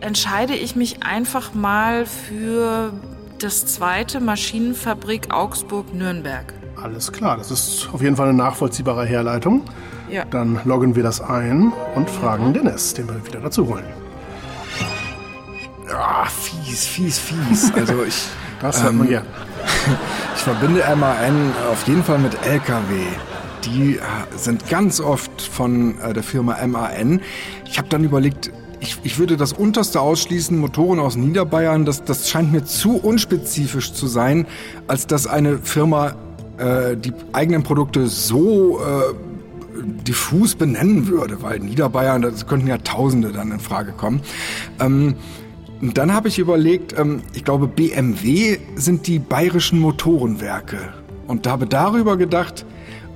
entscheide ich mich einfach mal für das zweite Maschinenfabrik Augsburg-Nürnberg. Alles klar, das ist auf jeden Fall eine nachvollziehbare Herleitung. Ja. Dann loggen wir das ein und fragen Dennis, den wir wieder dazu holen. Ah, fies, fies, fies. Also ich, Das hört man gern. ich verbinde MAN auf jeden Fall mit LKW. Die äh, sind ganz oft von äh, der Firma MAN. Ich habe dann überlegt, ich, ich würde das unterste ausschließen, Motoren aus Niederbayern. Das, das scheint mir zu unspezifisch zu sein, als dass eine Firma äh, die eigenen Produkte so äh, diffus benennen würde, weil Niederbayern, das könnten ja Tausende dann in Frage kommen. Ähm, und dann habe ich überlegt, ähm, ich glaube, BMW sind die bayerischen Motorenwerke. Und habe darüber gedacht,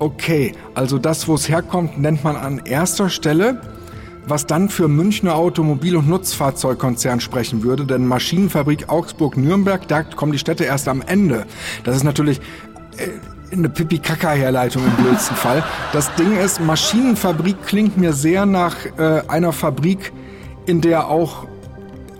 Okay, also das, wo es herkommt, nennt man an erster Stelle, was dann für Münchner Automobil- und Nutzfahrzeugkonzern sprechen würde, denn Maschinenfabrik Augsburg-Nürnberg, da kommen die Städte erst am Ende. Das ist natürlich äh, eine Pipi-Kaka-Herleitung im blödsten Fall. Das Ding ist, Maschinenfabrik klingt mir sehr nach äh, einer Fabrik, in der auch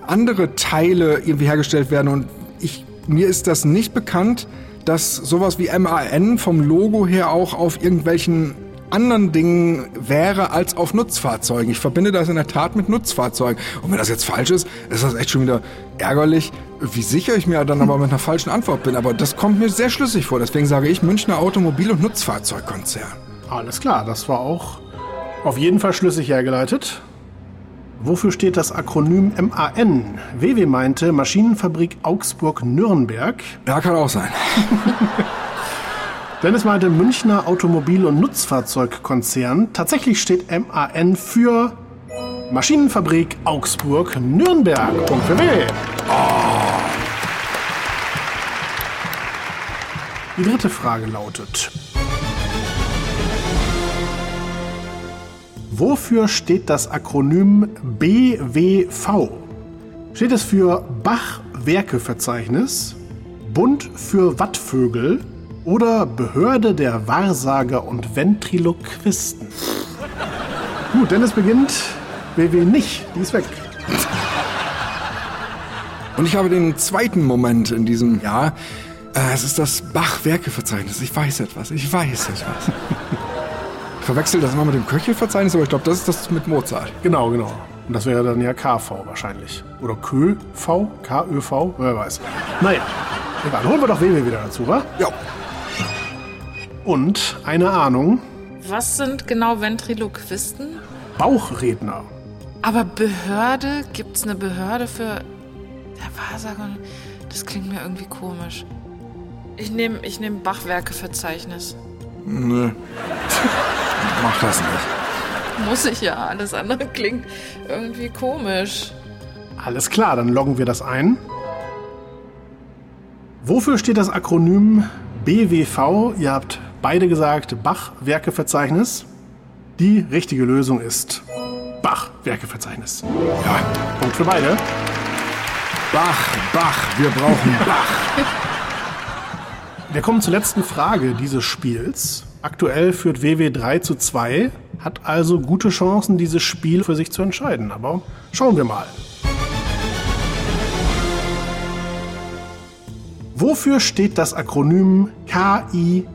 andere Teile irgendwie hergestellt werden und ich, mir ist das nicht bekannt, dass sowas wie MAN vom Logo her auch auf irgendwelchen anderen Dingen wäre als auf Nutzfahrzeugen. Ich verbinde das in der Tat mit Nutzfahrzeugen. Und wenn das jetzt falsch ist, ist das echt schon wieder ärgerlich, wie sicher ich mir dann aber mit einer falschen Antwort bin. Aber das kommt mir sehr schlüssig vor. Deswegen sage ich Münchner Automobil- und Nutzfahrzeugkonzern. Alles klar, das war auch auf jeden Fall schlüssig hergeleitet. Wofür steht das Akronym MAN? WW meinte Maschinenfabrik Augsburg-Nürnberg. Ja, kann auch sein. Dennis meinte Münchner Automobil- und Nutzfahrzeugkonzern. Tatsächlich steht MAN für Maschinenfabrik Augsburg-Nürnberg. Punkt für W. Die dritte Frage lautet. Wofür steht das Akronym BWV? Steht es für Bach-Werke-Verzeichnis, Bund für Wattvögel oder Behörde der Wahrsager und Ventriloquisten? Gut, Dennis beginnt. BW nicht, die ist weg. Und ich habe den zweiten Moment in diesem Jahr. Äh, es ist das Bach-Werke-Verzeichnis. Ich weiß etwas, ich weiß etwas. Ich verwechsel das immer mit dem Köchelverzeichnis, aber ich glaube, das ist das mit Mozart. Genau, genau. Und das wäre dann ja KV wahrscheinlich. Oder KÖV, KÖV, wer weiß. Naja, egal. Holen wir doch WW wieder dazu, wa? Ja. Und eine Ahnung, Was sind genau Ventriloquisten? Bauchredner. Aber Behörde? Gibt's eine Behörde für der Wahrsager? Das klingt mir irgendwie komisch. Ich nehme ich nehm Bachwerkeverzeichnis. Nö. Mach das nicht. Muss ich ja. Alles andere klingt irgendwie komisch. Alles klar, dann loggen wir das ein. Wofür steht das Akronym BWV? Ihr habt beide gesagt Bach-Werkeverzeichnis. Die richtige Lösung ist Bach-Werkeverzeichnis. Ja. Punkt für beide. Bach, Bach, wir brauchen Bach. Wir kommen zur letzten Frage dieses Spiels. Aktuell führt WW 3 zu 2, hat also gute Chancen, dieses Spiel für sich zu entscheiden. Aber schauen wir mal. Wofür steht das Akronym KIK?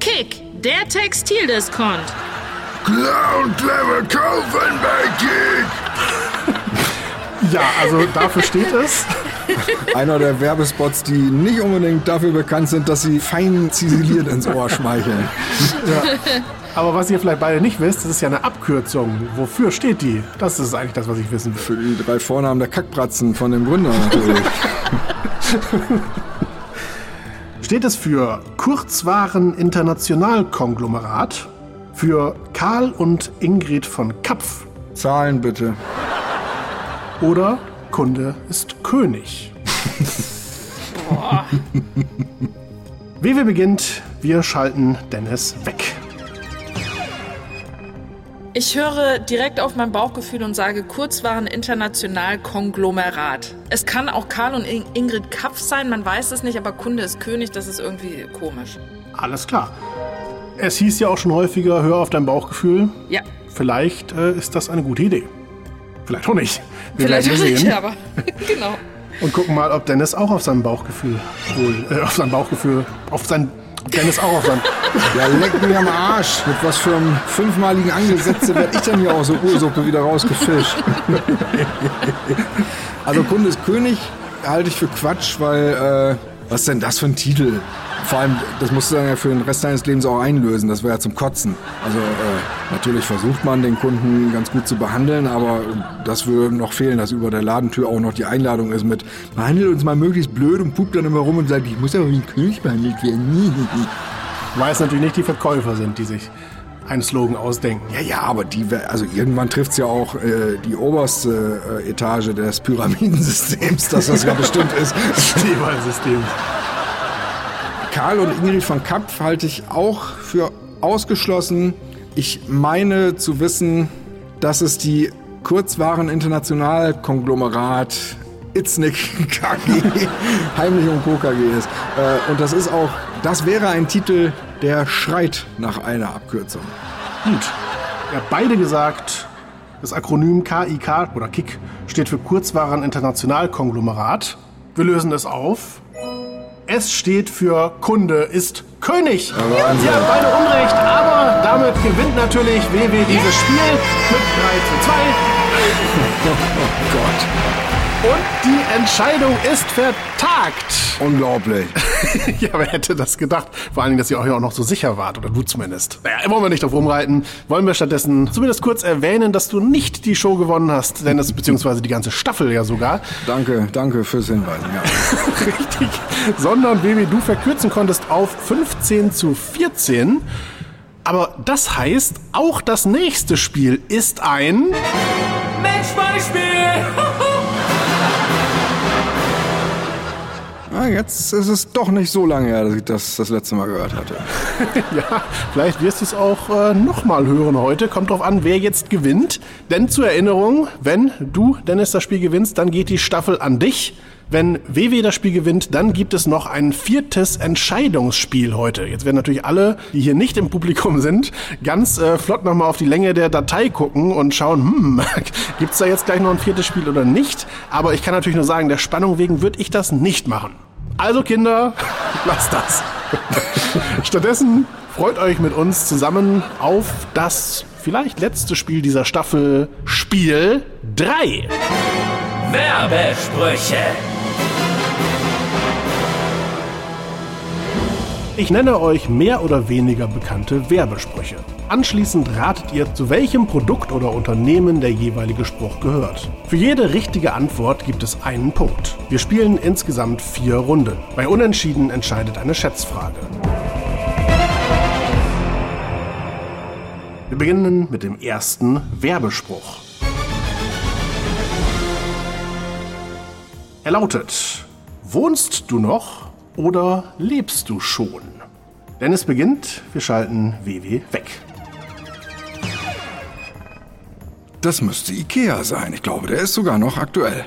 Kick, der Textildiscount. Clown clever kaufen bei Kick. Ja, also dafür steht es. Einer der Werbespots, die nicht unbedingt dafür bekannt sind, dass sie fein ziseliert ins Ohr schmeicheln. Aber was ihr vielleicht beide nicht wisst, das ist ja eine Abkürzung. Wofür steht die? Das ist eigentlich das, was ich wissen will. Für die drei Vornamen der Kackbratzen von dem Gründer natürlich. Steht es für Kurzwaren International-Konglomerat, für Karl und Ingrid von Kapf Zahlen bitte. oder Kunde ist König? WW beginnt, wir schalten Dennis weg. Ich höre direkt auf mein Bauchgefühl und sage Kurzwaren International Konglomerat. Es kann auch Karl und In- Ingrid Kapf sein, man weiß es nicht, aber Kunde ist König, das ist irgendwie komisch. Alles klar. Es hieß ja auch schon häufiger, hör auf dein Bauchgefühl. Ja, Vielleicht äh, ist das eine gute Idee. Vielleicht auch nicht. Wir vielleicht auch sehen. nicht, aber genau. Und gucken mal, ob Dennis auch auf sein Bauchgefühl wohl, äh, auf sein Bauchgefühl, auf sein, ob Dennis auch auf sein, Ja, leck mich am Arsch. Mit was für einem fünfmaligen Angesetze werde ich denn hier aus der Ursuppe wieder rausgefischt? also Kunde ist König halte ich für Quatsch, weil äh, was ist denn das für ein Titel? Vor allem, das musst du dann ja für den Rest deines Lebens auch einlösen. Das wäre ja zum Kotzen. Also äh, natürlich versucht man den Kunden ganz gut zu behandeln, aber das würde noch fehlen, dass über der Ladentür auch noch die Einladung ist mit behandelt uns mal möglichst blöd und pupt dann immer rum und sagt, ich muss aber wie ein König behandelt werden. weil es natürlich nicht die Verkäufer sind, die sich einen Slogan ausdenken. Ja, ja, aber die, also irgendwann trifft's ja auch äh, die oberste äh, Etage des Pyramidensystems, dass das ja bestimmt ist. Schneeballsystem. Karl und Ingrid von Kapp halte ich auch für ausgeschlossen. Ich meine zu wissen, dass es die Kurzwaren International Konglomerat Itznik KG, Heimlich und Co. KG ist. Äh, und das ist auch, das wäre ein Titel, der schreit nach einer Abkürzung. Gut. Ihr habt beide gesagt, das Akronym KIK oder KIK steht für Kurzwaren International Konglomerat. Wir lösen es auf. Es steht für Kunde ist König. Sie haben beide Unrecht, aber damit gewinnt natürlich WW dieses Spiel mit 3 zu 2. Oh Gott. Und die Entscheidung ist vertagt. Unglaublich. ja, wer hätte das gedacht? Vor allen Dingen, dass ihr euch auch noch so sicher wart, oder du zumindest. Naja, wollen wir nicht drauf rumreiten. Wollen wir stattdessen zumindest kurz erwähnen, dass du nicht die Show gewonnen hast, Dennis, beziehungsweise die ganze Staffel ja sogar. Danke, danke fürs Hinweisen. Ja. Richtig. Sondern, Baby, du verkürzen konntest auf 15 zu 14. Aber das heißt, auch das nächste Spiel ist ein... Matchbeispiel! Ah, jetzt ist es doch nicht so lange her, dass ich das das letzte Mal gehört hatte. Ja, vielleicht wirst du es auch äh, nochmal hören heute. Kommt drauf an, wer jetzt gewinnt. Denn zur Erinnerung, wenn du, Dennis, das Spiel gewinnst, dann geht die Staffel an dich. Wenn WW das Spiel gewinnt, dann gibt es noch ein viertes Entscheidungsspiel heute. Jetzt werden natürlich alle, die hier nicht im Publikum sind, ganz äh, flott nochmal auf die Länge der Datei gucken und schauen, hm, gibt's da jetzt gleich noch ein viertes Spiel oder nicht? Aber ich kann natürlich nur sagen, der Spannung wegen würde ich das nicht machen. Also Kinder, lasst das. Stattdessen freut euch mit uns zusammen auf das vielleicht letzte Spiel dieser Staffel, Spiel 3. Werbesprüche. Ich nenne euch mehr oder weniger bekannte Werbesprüche. Anschließend ratet ihr, zu welchem Produkt oder Unternehmen der jeweilige Spruch gehört. Für jede richtige Antwort gibt es einen Punkt. Wir spielen insgesamt vier Runden. Bei Unentschieden entscheidet eine Schätzfrage. Wir beginnen mit dem ersten Werbespruch. Er lautet, wohnst du noch oder lebst du schon? Dennis beginnt, wir schalten WW weg. Das müsste Ikea sein. Ich glaube, der ist sogar noch aktuell.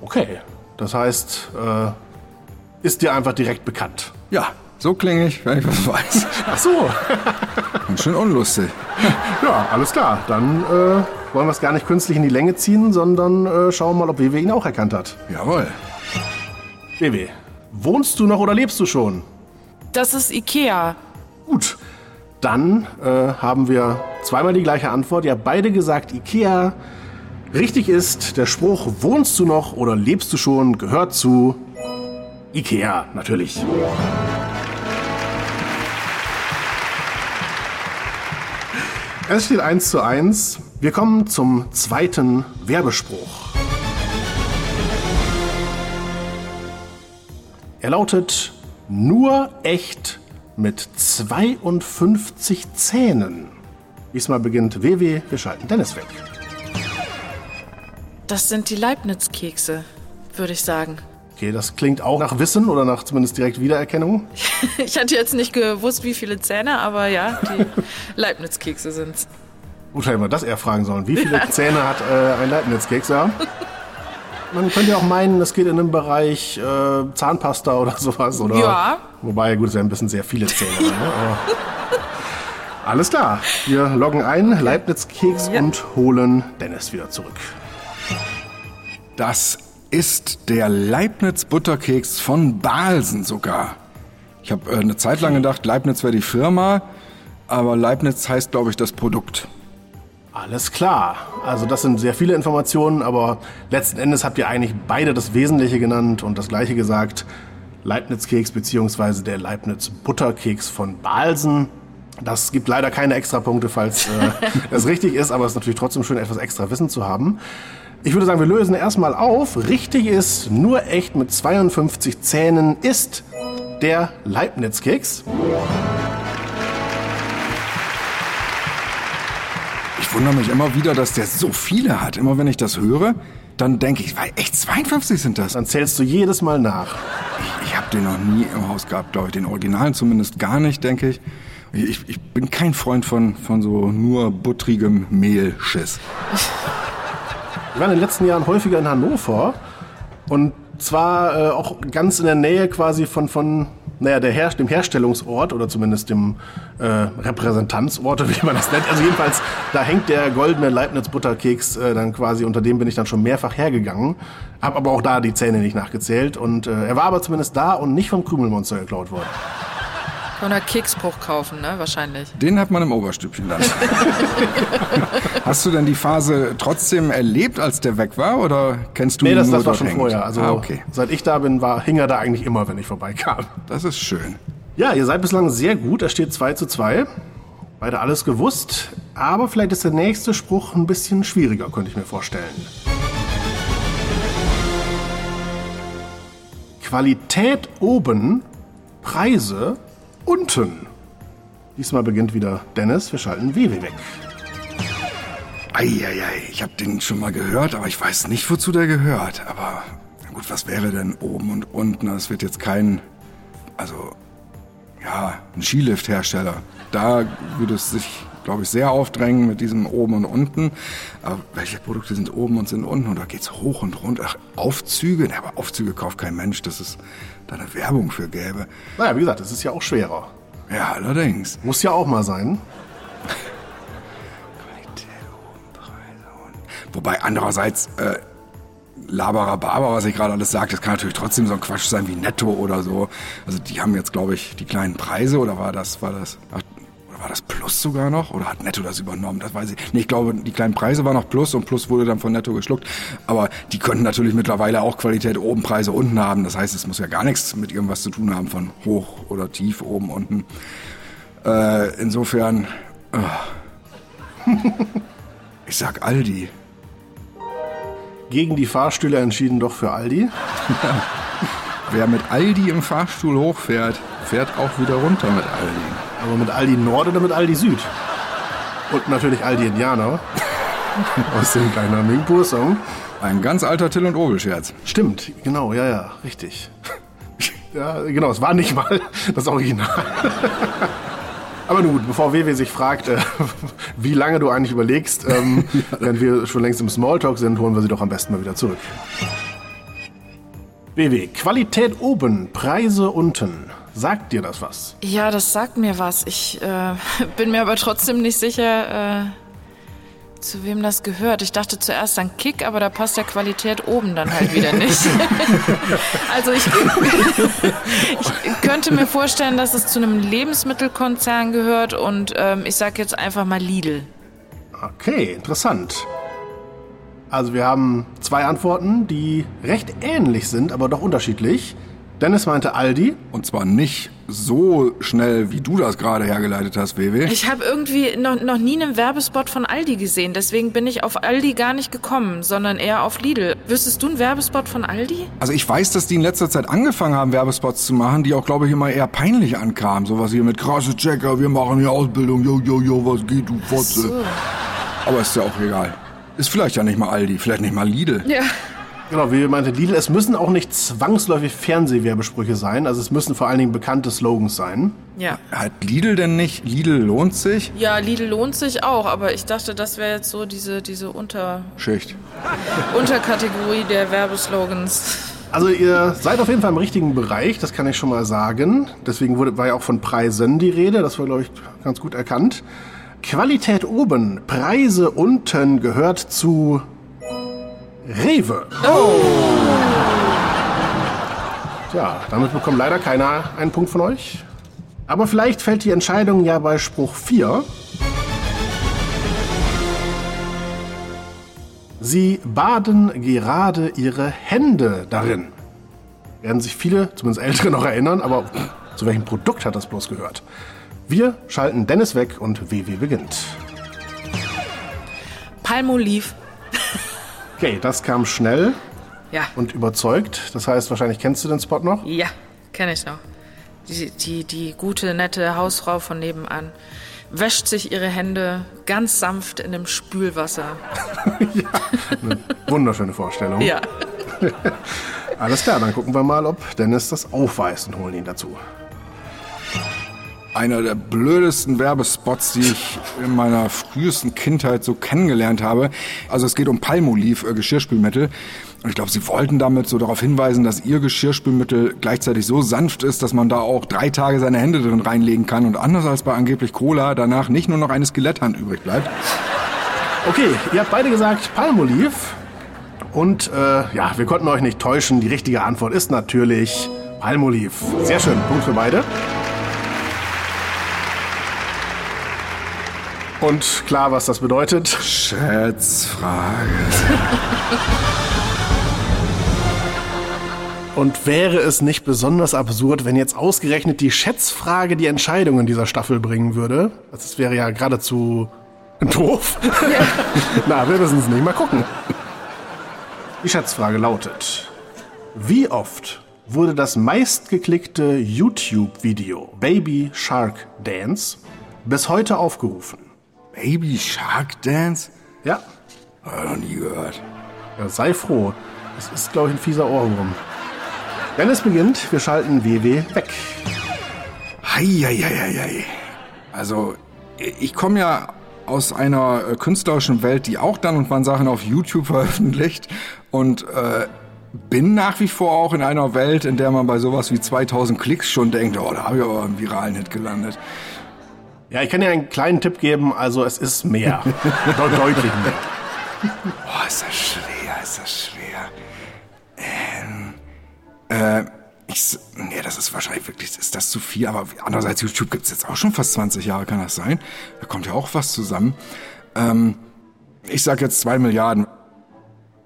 Okay, das heißt, äh, ist dir einfach direkt bekannt. Ja, so klinge ich, wenn ich was weiß. Ach so, Ganz schön unlustig. ja, alles klar. Dann äh, wollen wir es gar nicht künstlich in die Länge ziehen, sondern äh, schauen mal, ob WW ihn auch erkannt hat. Jawohl. WW, wohnst du noch oder lebst du schon? Das ist Ikea. Gut, dann äh, haben wir zweimal die gleiche Antwort. Ihr habt beide gesagt Ikea. Richtig ist, der Spruch wohnst du noch oder lebst du schon gehört zu Ikea, natürlich. Es steht 1 zu 1. Wir kommen zum zweiten Werbespruch. Er lautet nur echt mit 52 Zähnen. Diesmal beginnt WW, wir schalten Dennis weg. Das sind die Leibniz-Kekse, würde ich sagen. Okay, das klingt auch nach Wissen oder nach zumindest direkt Wiedererkennung. Ich hatte jetzt nicht gewusst, wie viele Zähne, aber ja, die Leibniz-Kekse sind's. Gut, hätten wir das eher fragen sollen. Wie viele Zähne hat äh, ein Leibniz-Keks? Ja? Man könnte ja auch meinen, das geht in den Bereich äh, Zahnpasta oder sowas. Oder? Ja. Wobei, gut, es wären ein bisschen sehr viele Zähne. Ne? Aber alles klar, wir loggen ein, Leibniz-Keks Ja. und holen Dennis wieder zurück. Das ist der Leibniz-Butterkeks von Balsen sogar. Ich habe äh, eine Zeit lang gedacht, Leibniz wäre die Firma, aber Leibniz heißt, glaube ich, das Produkt. Alles klar. Also das sind sehr viele Informationen, aber letzten Endes habt ihr eigentlich beide das Wesentliche genannt und das gleiche gesagt. Leibniz-Keks beziehungsweise der Leibniz-Butterkeks von Balsen. Das gibt leider keine Extrapunkte, falls äh, das richtig ist, aber es ist natürlich trotzdem schön, etwas extra Wissen zu haben. Ich würde sagen, wir lösen erstmal auf. Richtig ist, nur echt mit 52 Zähnen ist der Leibniz-Keks. Ich wundere mich immer wieder, dass der so viele hat. Immer wenn ich das höre, dann denke ich, weil echt 52 sind das. Dann zählst du jedes Mal nach. Ich habe den noch nie im Haus gehabt, glaube ich. Den Originalen zumindest gar nicht, denke ich. Ich, ich bin kein Freund von, von so nur buttrigem Mehlschiss. Wir waren in den letzten Jahren häufiger in Hannover und zwar äh, auch ganz in der Nähe quasi von, von naja, der Her dem Herstellungsort oder zumindest dem äh, Repräsentanzort, wie man das nennt. Also jedenfalls, da hängt der goldene Leibniz-Butterkeks äh, dann quasi, unter dem bin ich dann schon mehrfach hergegangen. Hab aber auch da die Zähne nicht nachgezählt und äh, er war aber zumindest da und nicht vom Krümelmonster geklaut worden. Oder Keksbruch kaufen, ne? Wahrscheinlich. Den hat man im Oberstübchen dann. Hast du denn die Phase trotzdem erlebt, als der weg war? Oder kennst du Nee, ihn das, nur das war schon hängend? vorher. Also ah, okay. seit ich da bin, war, hing er da eigentlich immer, wenn ich vorbeikam. Das ist schön. Ja, ihr seid bislang sehr gut. Es steht 2 zu 2. Beide alles gewusst. Aber vielleicht ist der nächste Spruch ein bisschen schwieriger, könnte ich mir vorstellen. Qualität oben, Preise unten. Diesmal beginnt wieder Dennis. Wir schalten WW weg. Eieiei, ich habe den schon mal gehört, aber ich weiß nicht, wozu der gehört. Aber na gut, was wäre denn oben und unten? Das wird jetzt kein, also ja, ein Skilift-Hersteller. Da würde es sich, glaube ich, sehr aufdrängen mit diesem oben und unten. Aber welche Produkte sind oben und sind unten? Und da geht's hoch und runter. Ach, Aufzüge? Ne, aber Aufzüge kauft kein Mensch, dass es da eine Werbung für gäbe. Naja, wie gesagt, es ist ja auch schwerer. Ja, allerdings. Muss ja auch mal sein. Wobei andererseits, äh, Labarababa, was ich gerade alles sage, das kann natürlich trotzdem so ein Quatsch sein wie Netto oder so. Also die haben jetzt, glaube ich, die kleinen Preise oder war das, war das, ach, war das Plus sogar noch? Oder hat Netto das übernommen? Das weiß ich. Nee, ich glaube, die kleinen Preise waren noch Plus und Plus wurde dann von Netto geschluckt. Aber die könnten natürlich mittlerweile auch Qualität oben, Preise unten haben. Das heißt, es muss ja gar nichts mit irgendwas zu tun haben von hoch oder tief, oben, unten. Äh, insofern, äh, ich sag Aldi. Gegen die Fahrstühle entschieden doch für Aldi. Wer mit Aldi im Fahrstuhl hochfährt, fährt auch wieder runter mit Aldi. Aber mit Aldi Nord oder mit Aldi Süd? Und natürlich Aldi Indianer. Aus dem gleichnamigen Pursong. Ein ganz alter Till und Obel-Scherz. Stimmt, genau, ja, ja, richtig. Ja, genau, es war nicht mal das Original. Aber nun gut, bevor WW sich fragt, äh, wie lange du eigentlich überlegst, ähm, wenn wir schon längst im Smalltalk sind, holen wir sie doch am besten mal wieder zurück. WW, Qualität oben, Preise unten. Sagt dir das was? Ja, das sagt mir was. Ich äh, bin mir aber trotzdem nicht sicher, äh, zu wem das gehört. Ich dachte zuerst an Kick, aber da passt der Qualität oben dann halt wieder nicht. also ich, ich könnte mir vorstellen, dass es zu einem Lebensmittelkonzern gehört und ähm, ich sag jetzt einfach mal Lidl. Okay, interessant. Also wir haben zwei Antworten, die recht ähnlich sind, aber doch unterschiedlich. Dennis meinte Aldi. Und zwar nicht so schnell, wie du das gerade hergeleitet hast, WW. Ich habe irgendwie noch, noch nie einen Werbespot von Aldi gesehen, deswegen bin ich auf Aldi gar nicht gekommen, sondern eher auf Lidl. Wüsstest du einen Werbespot von Aldi? Also ich weiß, dass die in letzter Zeit angefangen haben, Werbespots zu machen, die auch, glaube ich, immer eher peinlich ankamen. Sowas hier mit krasse Checker, wir machen hier Ausbildung, jo, jo, jo, was geht, du Fotze. So. Aber ist ja auch egal. Ist vielleicht ja nicht mal Aldi, vielleicht nicht mal Lidl. Ja. Genau, wie meinte Lidl, es müssen auch nicht zwangsläufig Fernsehwerbesprüche sein, also es müssen vor allen Dingen bekannte Slogans sein. Ja. Hat Lidl denn nicht? Lidl lohnt sich? Ja, Lidl lohnt sich auch, aber ich dachte, das wäre jetzt so diese, diese Unter, Schicht. Unterkategorie der Werbeslogans. Also ihr seid auf jeden Fall im richtigen Bereich, das kann ich schon mal sagen. Deswegen wurde, war ja auch von Preisen die Rede, das war, glaube ich, ganz gut erkannt. Qualität oben, Preise unten gehört zu Rewe. Tja, damit bekommt leider keiner einen Punkt von euch. Aber vielleicht fällt die Entscheidung ja bei Spruch 4. Sie baden gerade ihre Hände darin. Werden sich viele, zumindest Ältere, noch erinnern, aber zu welchem Produkt hat das bloß gehört? Wir schalten Dennis weg und WW beginnt. Palmolive. Okay, das kam schnell Ja. und überzeugt. Das heißt, wahrscheinlich kennst du den Spot noch? Ja, kenne ich noch. Die, die, die gute, nette Hausfrau von nebenan wäscht sich ihre Hände ganz sanft in dem Spülwasser. Wunderschöne Vorstellung. Ja. Alles klar, dann gucken wir mal, ob Dennis das aufweist und holen ihn dazu. Einer der blödesten Werbespots, die ich in meiner frühesten Kindheit so kennengelernt habe. Also es geht um Palmolive, äh, Geschirrspülmittel. Und ich glaube, sie wollten damit so darauf hinweisen, dass ihr Geschirrspülmittel gleichzeitig so sanft ist, dass man da auch drei Tage seine Hände drin reinlegen kann und anders als bei angeblich Cola danach nicht nur noch eine Skeletthand übrig bleibt. Okay, ihr habt beide gesagt Palmolive. Und äh, ja, wir konnten euch nicht täuschen. Die richtige Antwort ist natürlich Palmolive. Sehr schön, Punkt für beide. Und klar, was das bedeutet. Schätzfrage. Und wäre es nicht besonders absurd, wenn jetzt ausgerechnet die Schätzfrage die Entscheidung in dieser Staffel bringen würde? Das wäre ja geradezu doof. Na, wir wissen es nicht. Mal gucken. Die Schätzfrage lautet: Wie oft wurde das meistgeklickte YouTube-Video Baby Shark Dance bis heute aufgerufen? Baby Shark Dance? Ja, Hab ich noch nie gehört. ja sei froh. Das ist, glaube ich, ein fieser Ohrwurm. Wenn es beginnt, wir schalten WW weg. Heieieiei. Also, ich komme ja aus einer äh, künstlerischen Welt, die auch dann und wann Sachen auf YouTube veröffentlicht und äh, bin nach wie vor auch in einer Welt, in der man bei sowas wie 2000 Klicks schon denkt, oh, da habe ich aber einen viralen Hit gelandet. Ja, ich kann dir einen kleinen Tipp geben. Also, es ist mehr. De deutlich mehr. Boah, ist das schwer, ist das schwer. Ähm, äh, ich, nee, das ist wahrscheinlich wirklich, ist das zu viel, aber andererseits, YouTube gibt's jetzt auch schon fast 20 Jahre, kann das sein? Da kommt ja auch was zusammen. Ähm, ich sag jetzt zwei Milliarden.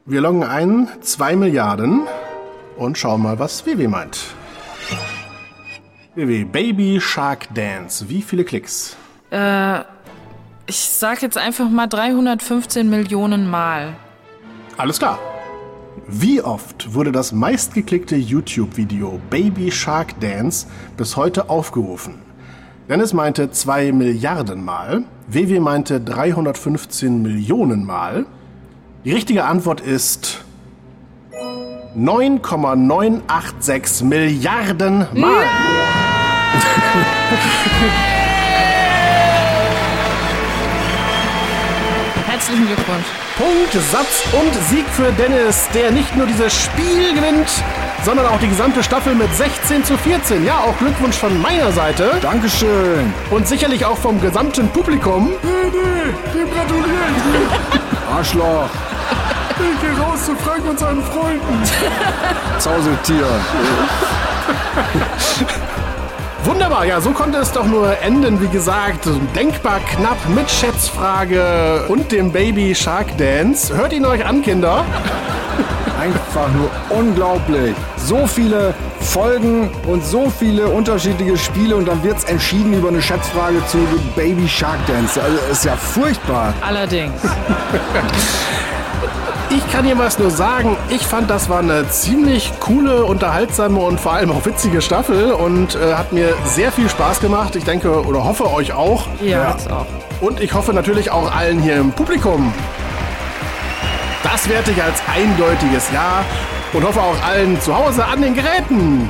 Wir loggen ein 2 Milliarden und schauen mal, was WW meint. Baby Shark Dance. Wie viele Klicks? Ich sag jetzt einfach mal 315 Millionen Mal. Alles klar. Wie oft wurde das meistgeklickte YouTube-Video Baby Shark Dance bis heute aufgerufen? Dennis meinte 2 Milliarden Mal, WW meinte 315 Millionen Mal. Die richtige Antwort ist 9,986 Milliarden Mal. Herzlichen Glückwunsch. Punkt, Satz und Sieg für Dennis, der nicht nur dieses Spiel gewinnt, sondern auch die gesamte Staffel mit 16 zu 14. Ja, auch Glückwunsch von meiner Seite Dankeschön. und sicherlich auch vom gesamten Publikum. Dem gratuliere ich. Arschloch. Ich geh raus zu Frank und seinen Freunden. Zausetier. Wunderbar, ja, so konnte es doch nur enden. Wie gesagt, denkbar knapp mit Schätzfrage und dem Baby Shark Dance. Hört ihn euch an, Kinder. Einfach nur unglaublich. So viele Folgen und so viele unterschiedliche Spiele und dann wird's entschieden über eine Schätzfrage zu Baby Shark Dance. Also ist ja furchtbar. Allerdings. Ich kann was nur sagen. Ich fand, das war eine ziemlich coole, unterhaltsame und vor allem auch witzige Staffel und äh, hat mir sehr viel Spaß gemacht. Ich denke oder hoffe euch auch. Ja, jetzt auch. Und ich hoffe natürlich auch allen hier im Publikum. Das werte ich als eindeutiges Ja und hoffe auch allen zu Hause an den Geräten.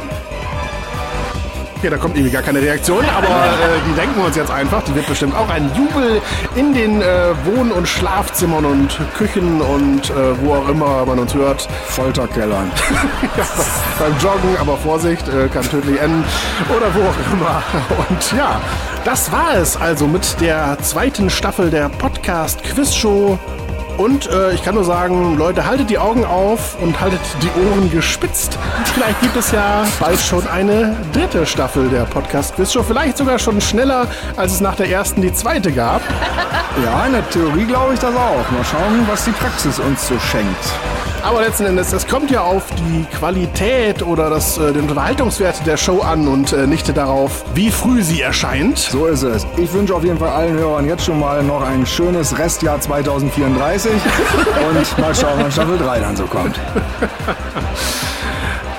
Okay, da kommt irgendwie gar keine Reaktion, aber äh, die denken wir uns jetzt einfach. Die wird bestimmt auch ein Jubel in den äh, Wohn- und Schlafzimmern und Küchen und äh, wo auch immer man uns hört. Folterkellern. Ja, beim Joggen, aber Vorsicht, äh, kann tödlich enden oder wo auch immer. Und ja, das war es also mit der zweiten Staffel der Podcast Quiz Show. Und äh, ich kann nur sagen, Leute, haltet die Augen auf und haltet die Ohren gespitzt. Vielleicht gibt es ja bald schon eine dritte Staffel der Podcast Quiz Show. Vielleicht sogar schon schneller, als es nach der ersten die zweite gab. Ja, in der Theorie glaube ich das auch. Mal schauen, was die Praxis uns so schenkt. Aber letzten Endes, es kommt ja auf die Qualität oder das, äh, den Unterhaltungswert der Show an und äh, nicht darauf, wie früh sie erscheint. So ist es. Ich wünsche auf jeden Fall allen Hörern jetzt schon mal noch ein schönes Restjahr 2034 und mal schauen, wann Staffel 3 dann so kommt.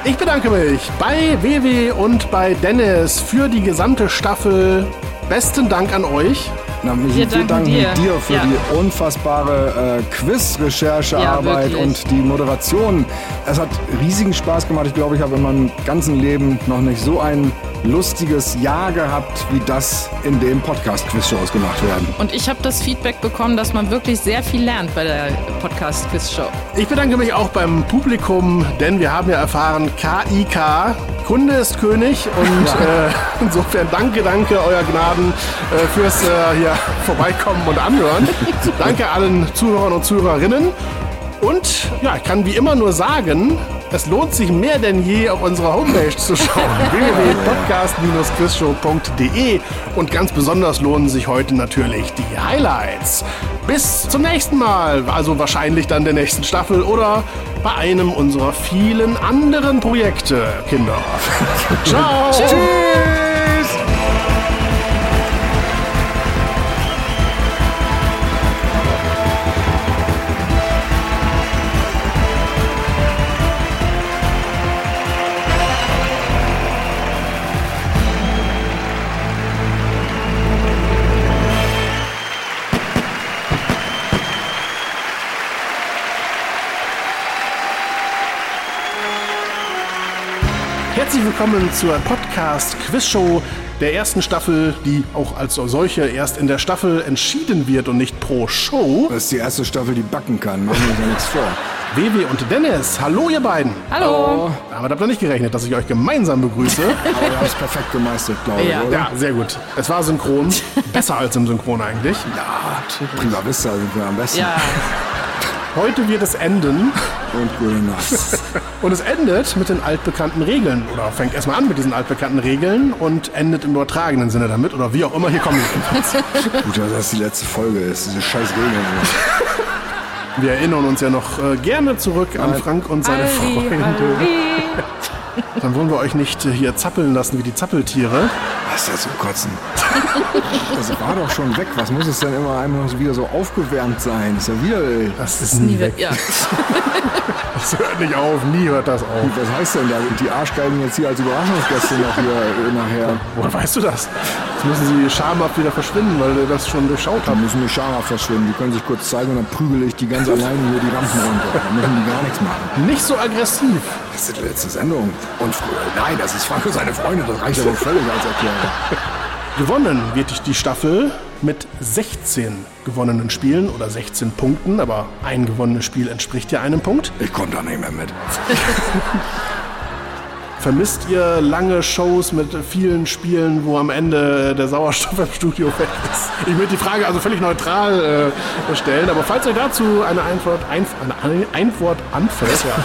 Ich bedanke mich bei WW und bei Dennis für die gesamte Staffel. Besten Dank an euch. Na, Wir wir danken danken dir. dir für Ja. die unfassbare äh, Quiz-Recherchearbeit Ja, und die Moderation. Es hat riesigen Spaß gemacht. Ich glaube, ich habe in meinem ganzen Leben noch nicht so einen lustiges Jahr gehabt, wie das in den Podcast-Quiz-Shows gemacht werden. Und ich habe das Feedback bekommen, dass man wirklich sehr viel lernt bei der Podcast-Quiz-Show. Ich bedanke mich auch beim Publikum, denn wir haben ja erfahren, KIK, Kunde ist König. Und äh, insofern danke, danke, euer Gnaden, äh, fürs äh, hier vorbeikommen und anhören. danke allen Zuhörern und Zuhörerinnen. Und ja, ich kann wie immer nur sagen, es lohnt sich mehr denn je auf unserer Homepage zu schauen. www.podcast-quizshow.de Und ganz besonders lohnen sich heute natürlich die Highlights. Bis zum nächsten Mal, also wahrscheinlich dann der nächsten Staffel oder bei einem unserer vielen anderen Projekte, Kinder. Ciao. Tschüss! Willkommen zur Podcast Quizshow der ersten Staffel, die auch als solche erst in der Staffel entschieden wird und nicht pro Show. Das ist die erste Staffel, die backen kann. Machen wir uns ja nichts vor. Wewe und Dennis, hallo ihr beiden. Hallo. Damit habt ihr nicht gerechnet, dass ich euch gemeinsam begrüße. Aber wir haben es perfekt gemeistert, glaube ich, Ja. oder? ja, sehr gut. Es war synchron. Besser als im Synchron eigentlich. Prima Vista sind wir am besten. Ja, Heute wird es enden. Und gute Nacht. Und es endet mit den altbekannten Regeln. Oder fängt erstmal an mit diesen altbekannten Regeln und endet im übertragenen Sinne damit. Oder wie auch immer. Hier kommen wir. Gut, dass das die letzte Folge ist. Diese scheiß Regeln. Wir erinnern uns ja noch äh, gerne zurück an Frank und seine Aldi, Freunde. Aldi. Dann wollen wir euch nicht äh, hier zappeln lassen wie die Zappeltiere. Was ist das zum Kotzen? Das war doch schon weg. Was muss es denn immer einmal so wieder so aufgewärmt sein? ist ja wieder. Das ist nie weg. Ja. Das hört nicht auf. Nie hört das auf. Was heißt denn da? Die Arschgeigen jetzt hier als Überraschungsgäste noch hier äh, nachher? Woher weißt du das? Jetzt müssen sie schamhaft wieder verschwinden, weil wir das schon durchschaut Da haben. müssen die schamhaft verschwinden. Die können sich kurz zeigen und dann prügele ich die ganz alleine hier die Rampen runter. Da müssen die gar nichts machen. Nicht so aggressiv. Das ist die letzte Sendung. Und früher, nein, das ist Frank und seine Freunde. Das reicht aber völlig als Erklärung. Gewonnen wird die Staffel mit 16 gewonnenen Spielen oder 16 Punkten, aber ein gewonnenes Spiel entspricht ja einem Punkt. Ich komme da nicht mehr mit. Vermisst ihr lange Shows mit vielen Spielen, wo am Ende der Sauerstoff im Studio weg ist? Ich würde die Frage also völlig neutral äh, stellen, aber falls euch dazu eine Antwort, einf eine Antwort anfällt, ja,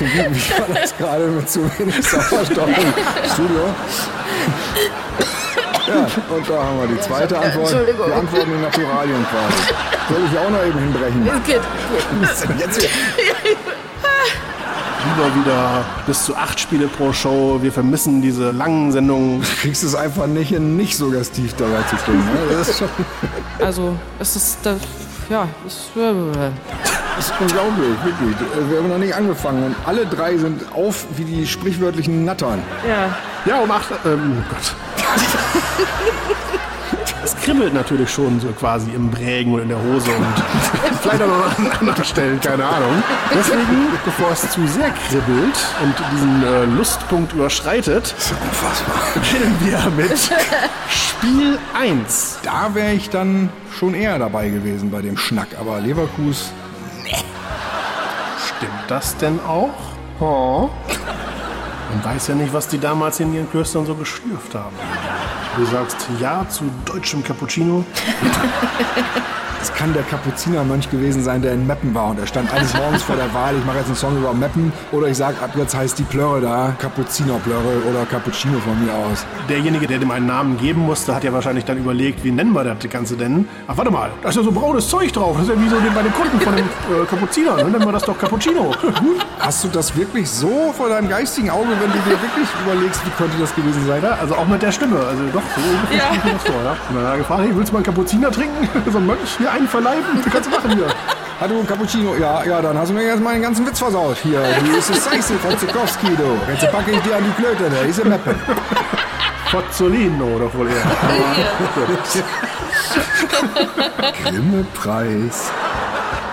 Wie war das gerade mit zu wenig Sauerstoff im Studio? Ja, und da haben wir die zweite Antwort. Entschuldigung. Wir antworten in Naturalien quasi. Soll ich auch noch eben hinbrechen? Geht. Was ist denn jetzt hier? lieber wieder bis zu acht Spiele pro Show. Wir vermissen diese langen Sendungen. Du kriegst es einfach nicht hin, nicht suggestiv dabei zu klingen. ne? Ist Also, es ist das, ja, es, äh, das ist unglaublich, wirklich. Wir haben noch nicht angefangen und alle drei sind auf wie die sprichwörtlichen Nattern. ja. Ja, um acht. Ähm, oh Gott. Es kribbelt natürlich schon so quasi im Prägen und in der Hose und vielleicht auch noch an anderen Stellen, keine Ahnung. Deswegen, bevor es zu sehr kribbelt und diesen äh, Lustpunkt überschreitet, Das ist unfassbar. beginnen wir mit Spiel 1. Da wäre ich dann schon eher dabei gewesen bei dem Schnack. Aber Leverkus, Stimmt das denn auch? Oh. Man weiß ja nicht, was die damals in ihren Klöstern so geschlürft haben. Du sagst Ja zu deutschem Cappuccino. es kann der Kapuzinermönch gewesen sein, der in Meppen war. Und er stand eines Morgens vor der Wahl, ich mache jetzt einen Song über Meppen. Oder ich sage, ab jetzt heißt die Plörre da Kapuzinerplörre oder Cappuccino von mir aus. Derjenige, der dem einen Namen geben musste, hat ja wahrscheinlich dann überlegt, wie nennen wir das Ganze denn? Ach, warte mal, da ist ja so braunes Zeug drauf. Das ist ja wie so bei den Kunden von den äh, Kapuzinern. Dann nennen wir das doch Cappuccino. Gut. Hast du das wirklich so vor deinem geistigen Auge, wenn du dir wirklich überlegst, wie könnte das gewesen sein? Ja, also auch mit der Stimme. Also doch, so ungefähr Ja. das vor. Ja? Und dann hat er gefragt, hey, willst du mal einen Cappucciner trinken? so ein Mönch hier einen verleiben? Kannst du machen hier. Hat du Cappuccino? Ja, ja, dann hast du mir jetzt mal den ganzen Witz versaut. Hier, die ist es Scheiße von Zukowski, du. Jetzt packe ich dir an die Klöte, der ist in Meppen. Fozzolino doch wohl eher. Grimme-Preis.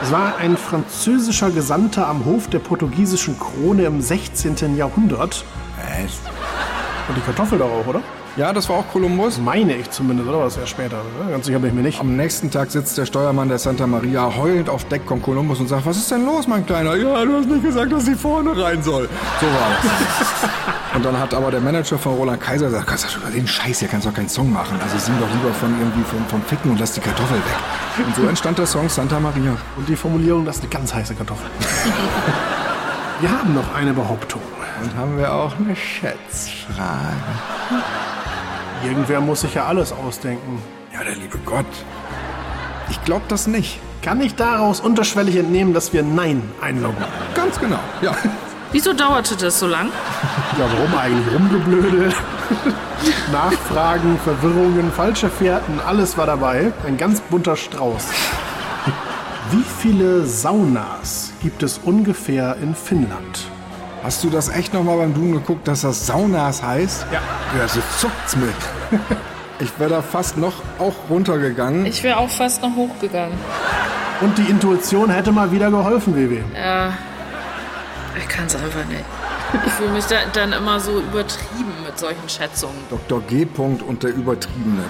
Es war ein französischer Gesandter am Hof der portugiesischen Krone im 16. Jahrhundert. Was? Und die Kartoffel da auch, oder? Ja, das war auch Kolumbus. Meine ich zumindest, oder? Was ja später. Ne? Ganz sicher bin ich mir nicht. Am nächsten Tag sitzt der Steuermann der Santa Maria heulend auf Deck, kommt Kolumbus und sagt, was ist denn los, mein Kleiner? Ja, du hast nicht gesagt, dass sie vorne rein soll. So war das. und dann hat aber der Manager von Roland Kaiser gesagt, kannst du über den Scheiß hier kannst du doch keinen Song machen. Also sing doch lieber von irgendwie vom, vom Ficken und lass die Kartoffel weg. Und so entstand der Song Santa Maria. Und die Formulierung, das ist eine ganz heiße Kartoffel. Wir haben noch eine Behauptung. Und haben wir auch eine Schätzfrage. Irgendwer muss sich ja alles ausdenken. Ja, der liebe Gott. Ich glaube das nicht. Kann ich daraus unterschwellig entnehmen, dass wir Nein einloggen? Ganz genau, ja. Wieso dauerte das so lang? Ja, warum eigentlich? Rumgeblödel, Nachfragen, Verwirrungen, falsche Fährten, alles war dabei. Ein ganz bunter Strauß. Wie viele Saunas gibt es ungefähr in Finnland? Hast du das echt nochmal beim Duden geguckt, dass das Saunas heißt? Ja. Ja, so zuckt's mit. Ich wäre da fast noch auch runtergegangen. Ich wäre auch fast noch hochgegangen. Und die Intuition hätte mal wieder geholfen, WW. Ja, ich kann es einfach nicht. Ich fühle mich da, dann immer so übertrieben mit solchen Schätzungen. Dr. G. -Punkt und der Übertriebene.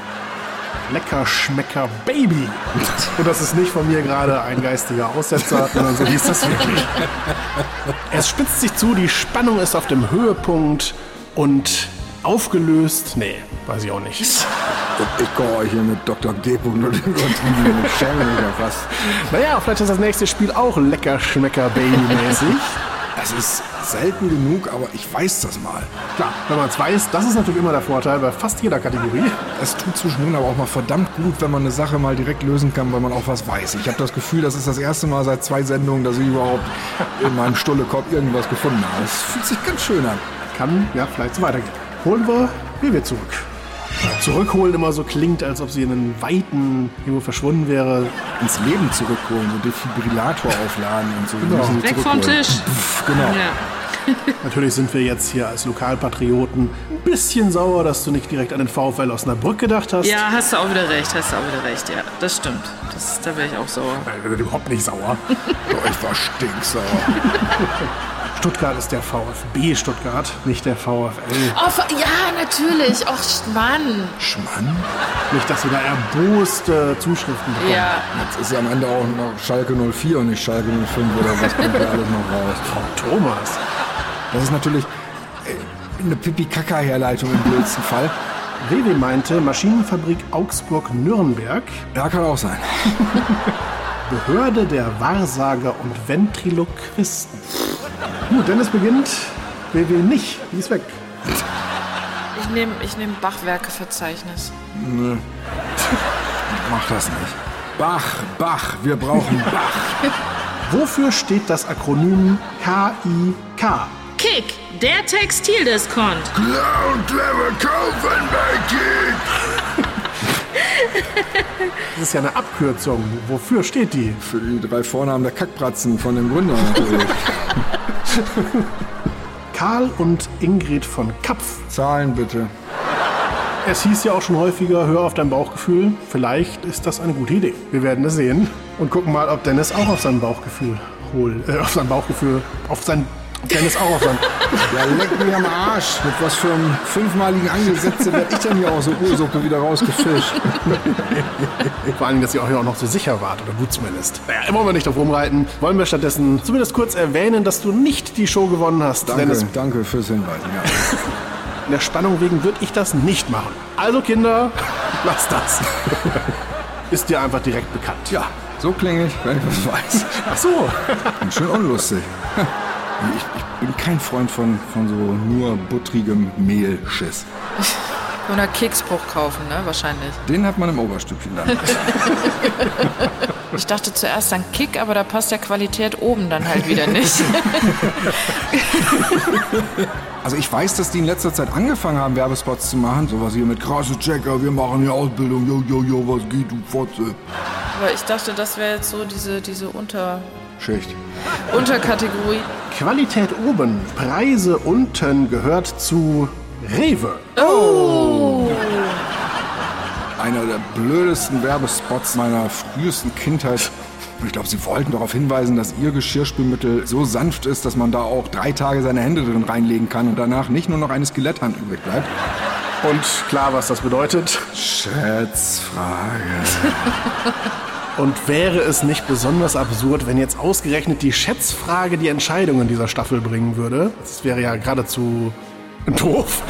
Lecker Schmecker Baby. Und das ist nicht von mir gerade ein geistiger Aussetzer, sondern so hieß das wirklich. Es spitzt sich zu, die Spannung ist auf dem Höhepunkt und aufgelöst. Nee, weiß ich auch nicht. Ich komme euch hier mit Dr. -Punkt und schäme mich ja fast. Naja, vielleicht ist das nächste Spiel auch Lecker Schmecker Baby mäßig. Es ist selten genug, aber ich weiß das mal. Klar, wenn man es weiß, das ist natürlich immer der Vorteil bei fast jeder Kategorie. Es tut zwischendrin aber auch mal verdammt gut, wenn man eine Sache mal direkt lösen kann, weil man auch was weiß. Ich habe das Gefühl, das ist das erste Mal seit zwei Sendungen, dass ich überhaupt in meinem Stullekorb irgendwas gefunden habe. Es fühlt sich ganz schön an. Kann ja vielleicht so weitergehen. Holen wir Baby zurück. Zurückholen immer so klingt, als ob sie in einen Weiten irgendwo verschwunden wäre. Ins Leben zurückholen, so Defibrillator aufladen und so. Sie Weg vom. Tisch. Pff, genau. Ja. Natürlich sind wir jetzt hier als Lokalpatrioten ein bisschen sauer, dass du nicht direkt an den VfL Osnabrück gedacht hast. ja, hast du auch wieder recht, hast du auch wieder recht. Ja, das stimmt. Das, da wäre ich auch sauer. Ich bin überhaupt nicht sauer. Doch, ich war stinksauer. Stuttgart ist der VfB Stuttgart, nicht der VfL. Oh, ja, natürlich. Och, Mann. Schmann? Nicht, dass wir da erboste Zuschriften bekommen. Ja, Jetzt ist ja am Ende auch noch Schalke 04 und nicht Schalke 05 oder was kommt da alles noch raus. Frau Thomas. Das ist natürlich äh, eine Pipi-Kaka-Herleitung im blödsten Fall. WW meinte Maschinenfabrik Augsburg-Nürnberg, Ja, kann auch sein. Behörde der Wahrsager und Ventriloquisten. Gut, Dennis beginnt. WW nicht. Die ist weg. ich nehme ich nehm Bachwerkeverzeichnis. Mach das nicht. Bach, Bach, wir brauchen Bach. Wofür steht das Akronym KIK? Kick, der Textildiskont. Klar und clever kaufen bei Kick. Das ist ja eine Abkürzung. Wofür steht die? Für die drei Vornamen der Kackbratzen von dem Gründer natürlich. Karl und Ingrid von Kapf. Zahlen bitte. Es hieß ja auch schon häufiger, hör auf dein Bauchgefühl. Vielleicht ist das eine gute Idee. Wir werden es sehen und gucken mal, ob Dennis auch auf sein Bauchgefühl holt. Äh, auf sein Bauchgefühl. Auf sein. Dennis sein. Ja, leck mich am Arsch. Mit was für einem fünfmaligen Angesetze werde ich denn hier aus der Ursuppe wieder rausgefischt? Vor allem, dass ihr euch auch noch so sicher wart, oder du zumindest. Naja, wollen wir nicht drauf rumreiten. Wollen wir stattdessen zumindest kurz erwähnen, dass du nicht die Show gewonnen hast. Danke, Dennis, danke fürs Hinweisen. Ja. der Spannung wegen würde ich das nicht machen. Also Kinder, lasst das. Ist dir einfach direkt bekannt. ja, so klinge ich, wenn ich was weiß. Ach so. Und schön unlustig. Ich, ich bin kein Freund von, von so nur buttrigem Mehlschiss. Oder Keksbruch kaufen, ne? Wahrscheinlich. Den hat man im Oberstübchen dann. Ich dachte zuerst an Kick, aber da passt der Qualität oben dann halt wieder nicht. Also ich weiß, dass die in letzter Zeit angefangen haben, Werbespots zu machen. Sowas hier mit krasse Checker, wir machen hier Ausbildung, jo, jo, jo, was geht, du Fotze. aber ich dachte, das wäre jetzt so diese, diese Unter, Schicht. Unterkategorie. Qualität oben, Preise unten gehört zu Rewe. Einer der blödesten Werbespots meiner frühesten Kindheit. Und ich glaube, sie wollten darauf hinweisen, dass ihr Geschirrspülmittel so sanft ist, dass man da auch drei Tage seine Hände drin reinlegen kann und danach nicht nur noch eine Skeletthand übrig bleibt. Und klar, was das bedeutet. Schätzfrage. Und wäre es nicht besonders absurd, wenn jetzt ausgerechnet die Schätzfrage die Entscheidung in dieser Staffel bringen würde? Das wäre ja geradezu doof.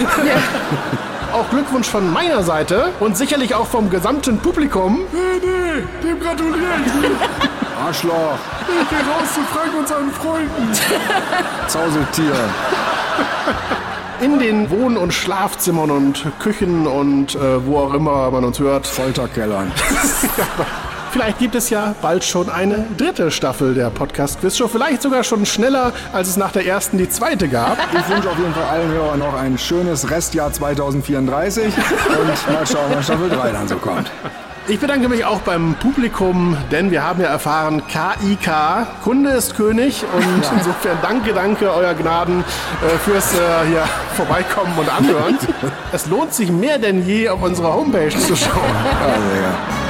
auch Glückwunsch von meiner Seite und sicherlich auch vom gesamten Publikum. Nee, nee, dem gratuliere ich. Arschloch. Ich geh raus zu Frank und seinen Freunden. Zauseltier. In den Wohn- und Schlafzimmern und Küchen und äh, wo auch immer man uns hört. Folterkellern. Vielleicht gibt es ja bald schon eine dritte Staffel der Podcast Quiz Show. Vielleicht sogar schon schneller, als es nach der ersten die zweite gab. Ich wünsche auf jeden Fall allen Hörern noch ein schönes Restjahr 2034 und mal schauen, wann Staffel 3 dann so kommt. Ich bedanke mich auch beim Publikum, denn wir haben ja erfahren, KIK, Kunde ist König. Und insofern danke, danke, euer Gnaden, äh, fürs äh, hier vorbeikommen und anhören. Es lohnt sich mehr denn je, auf unserer Homepage zu schauen. Also, ja.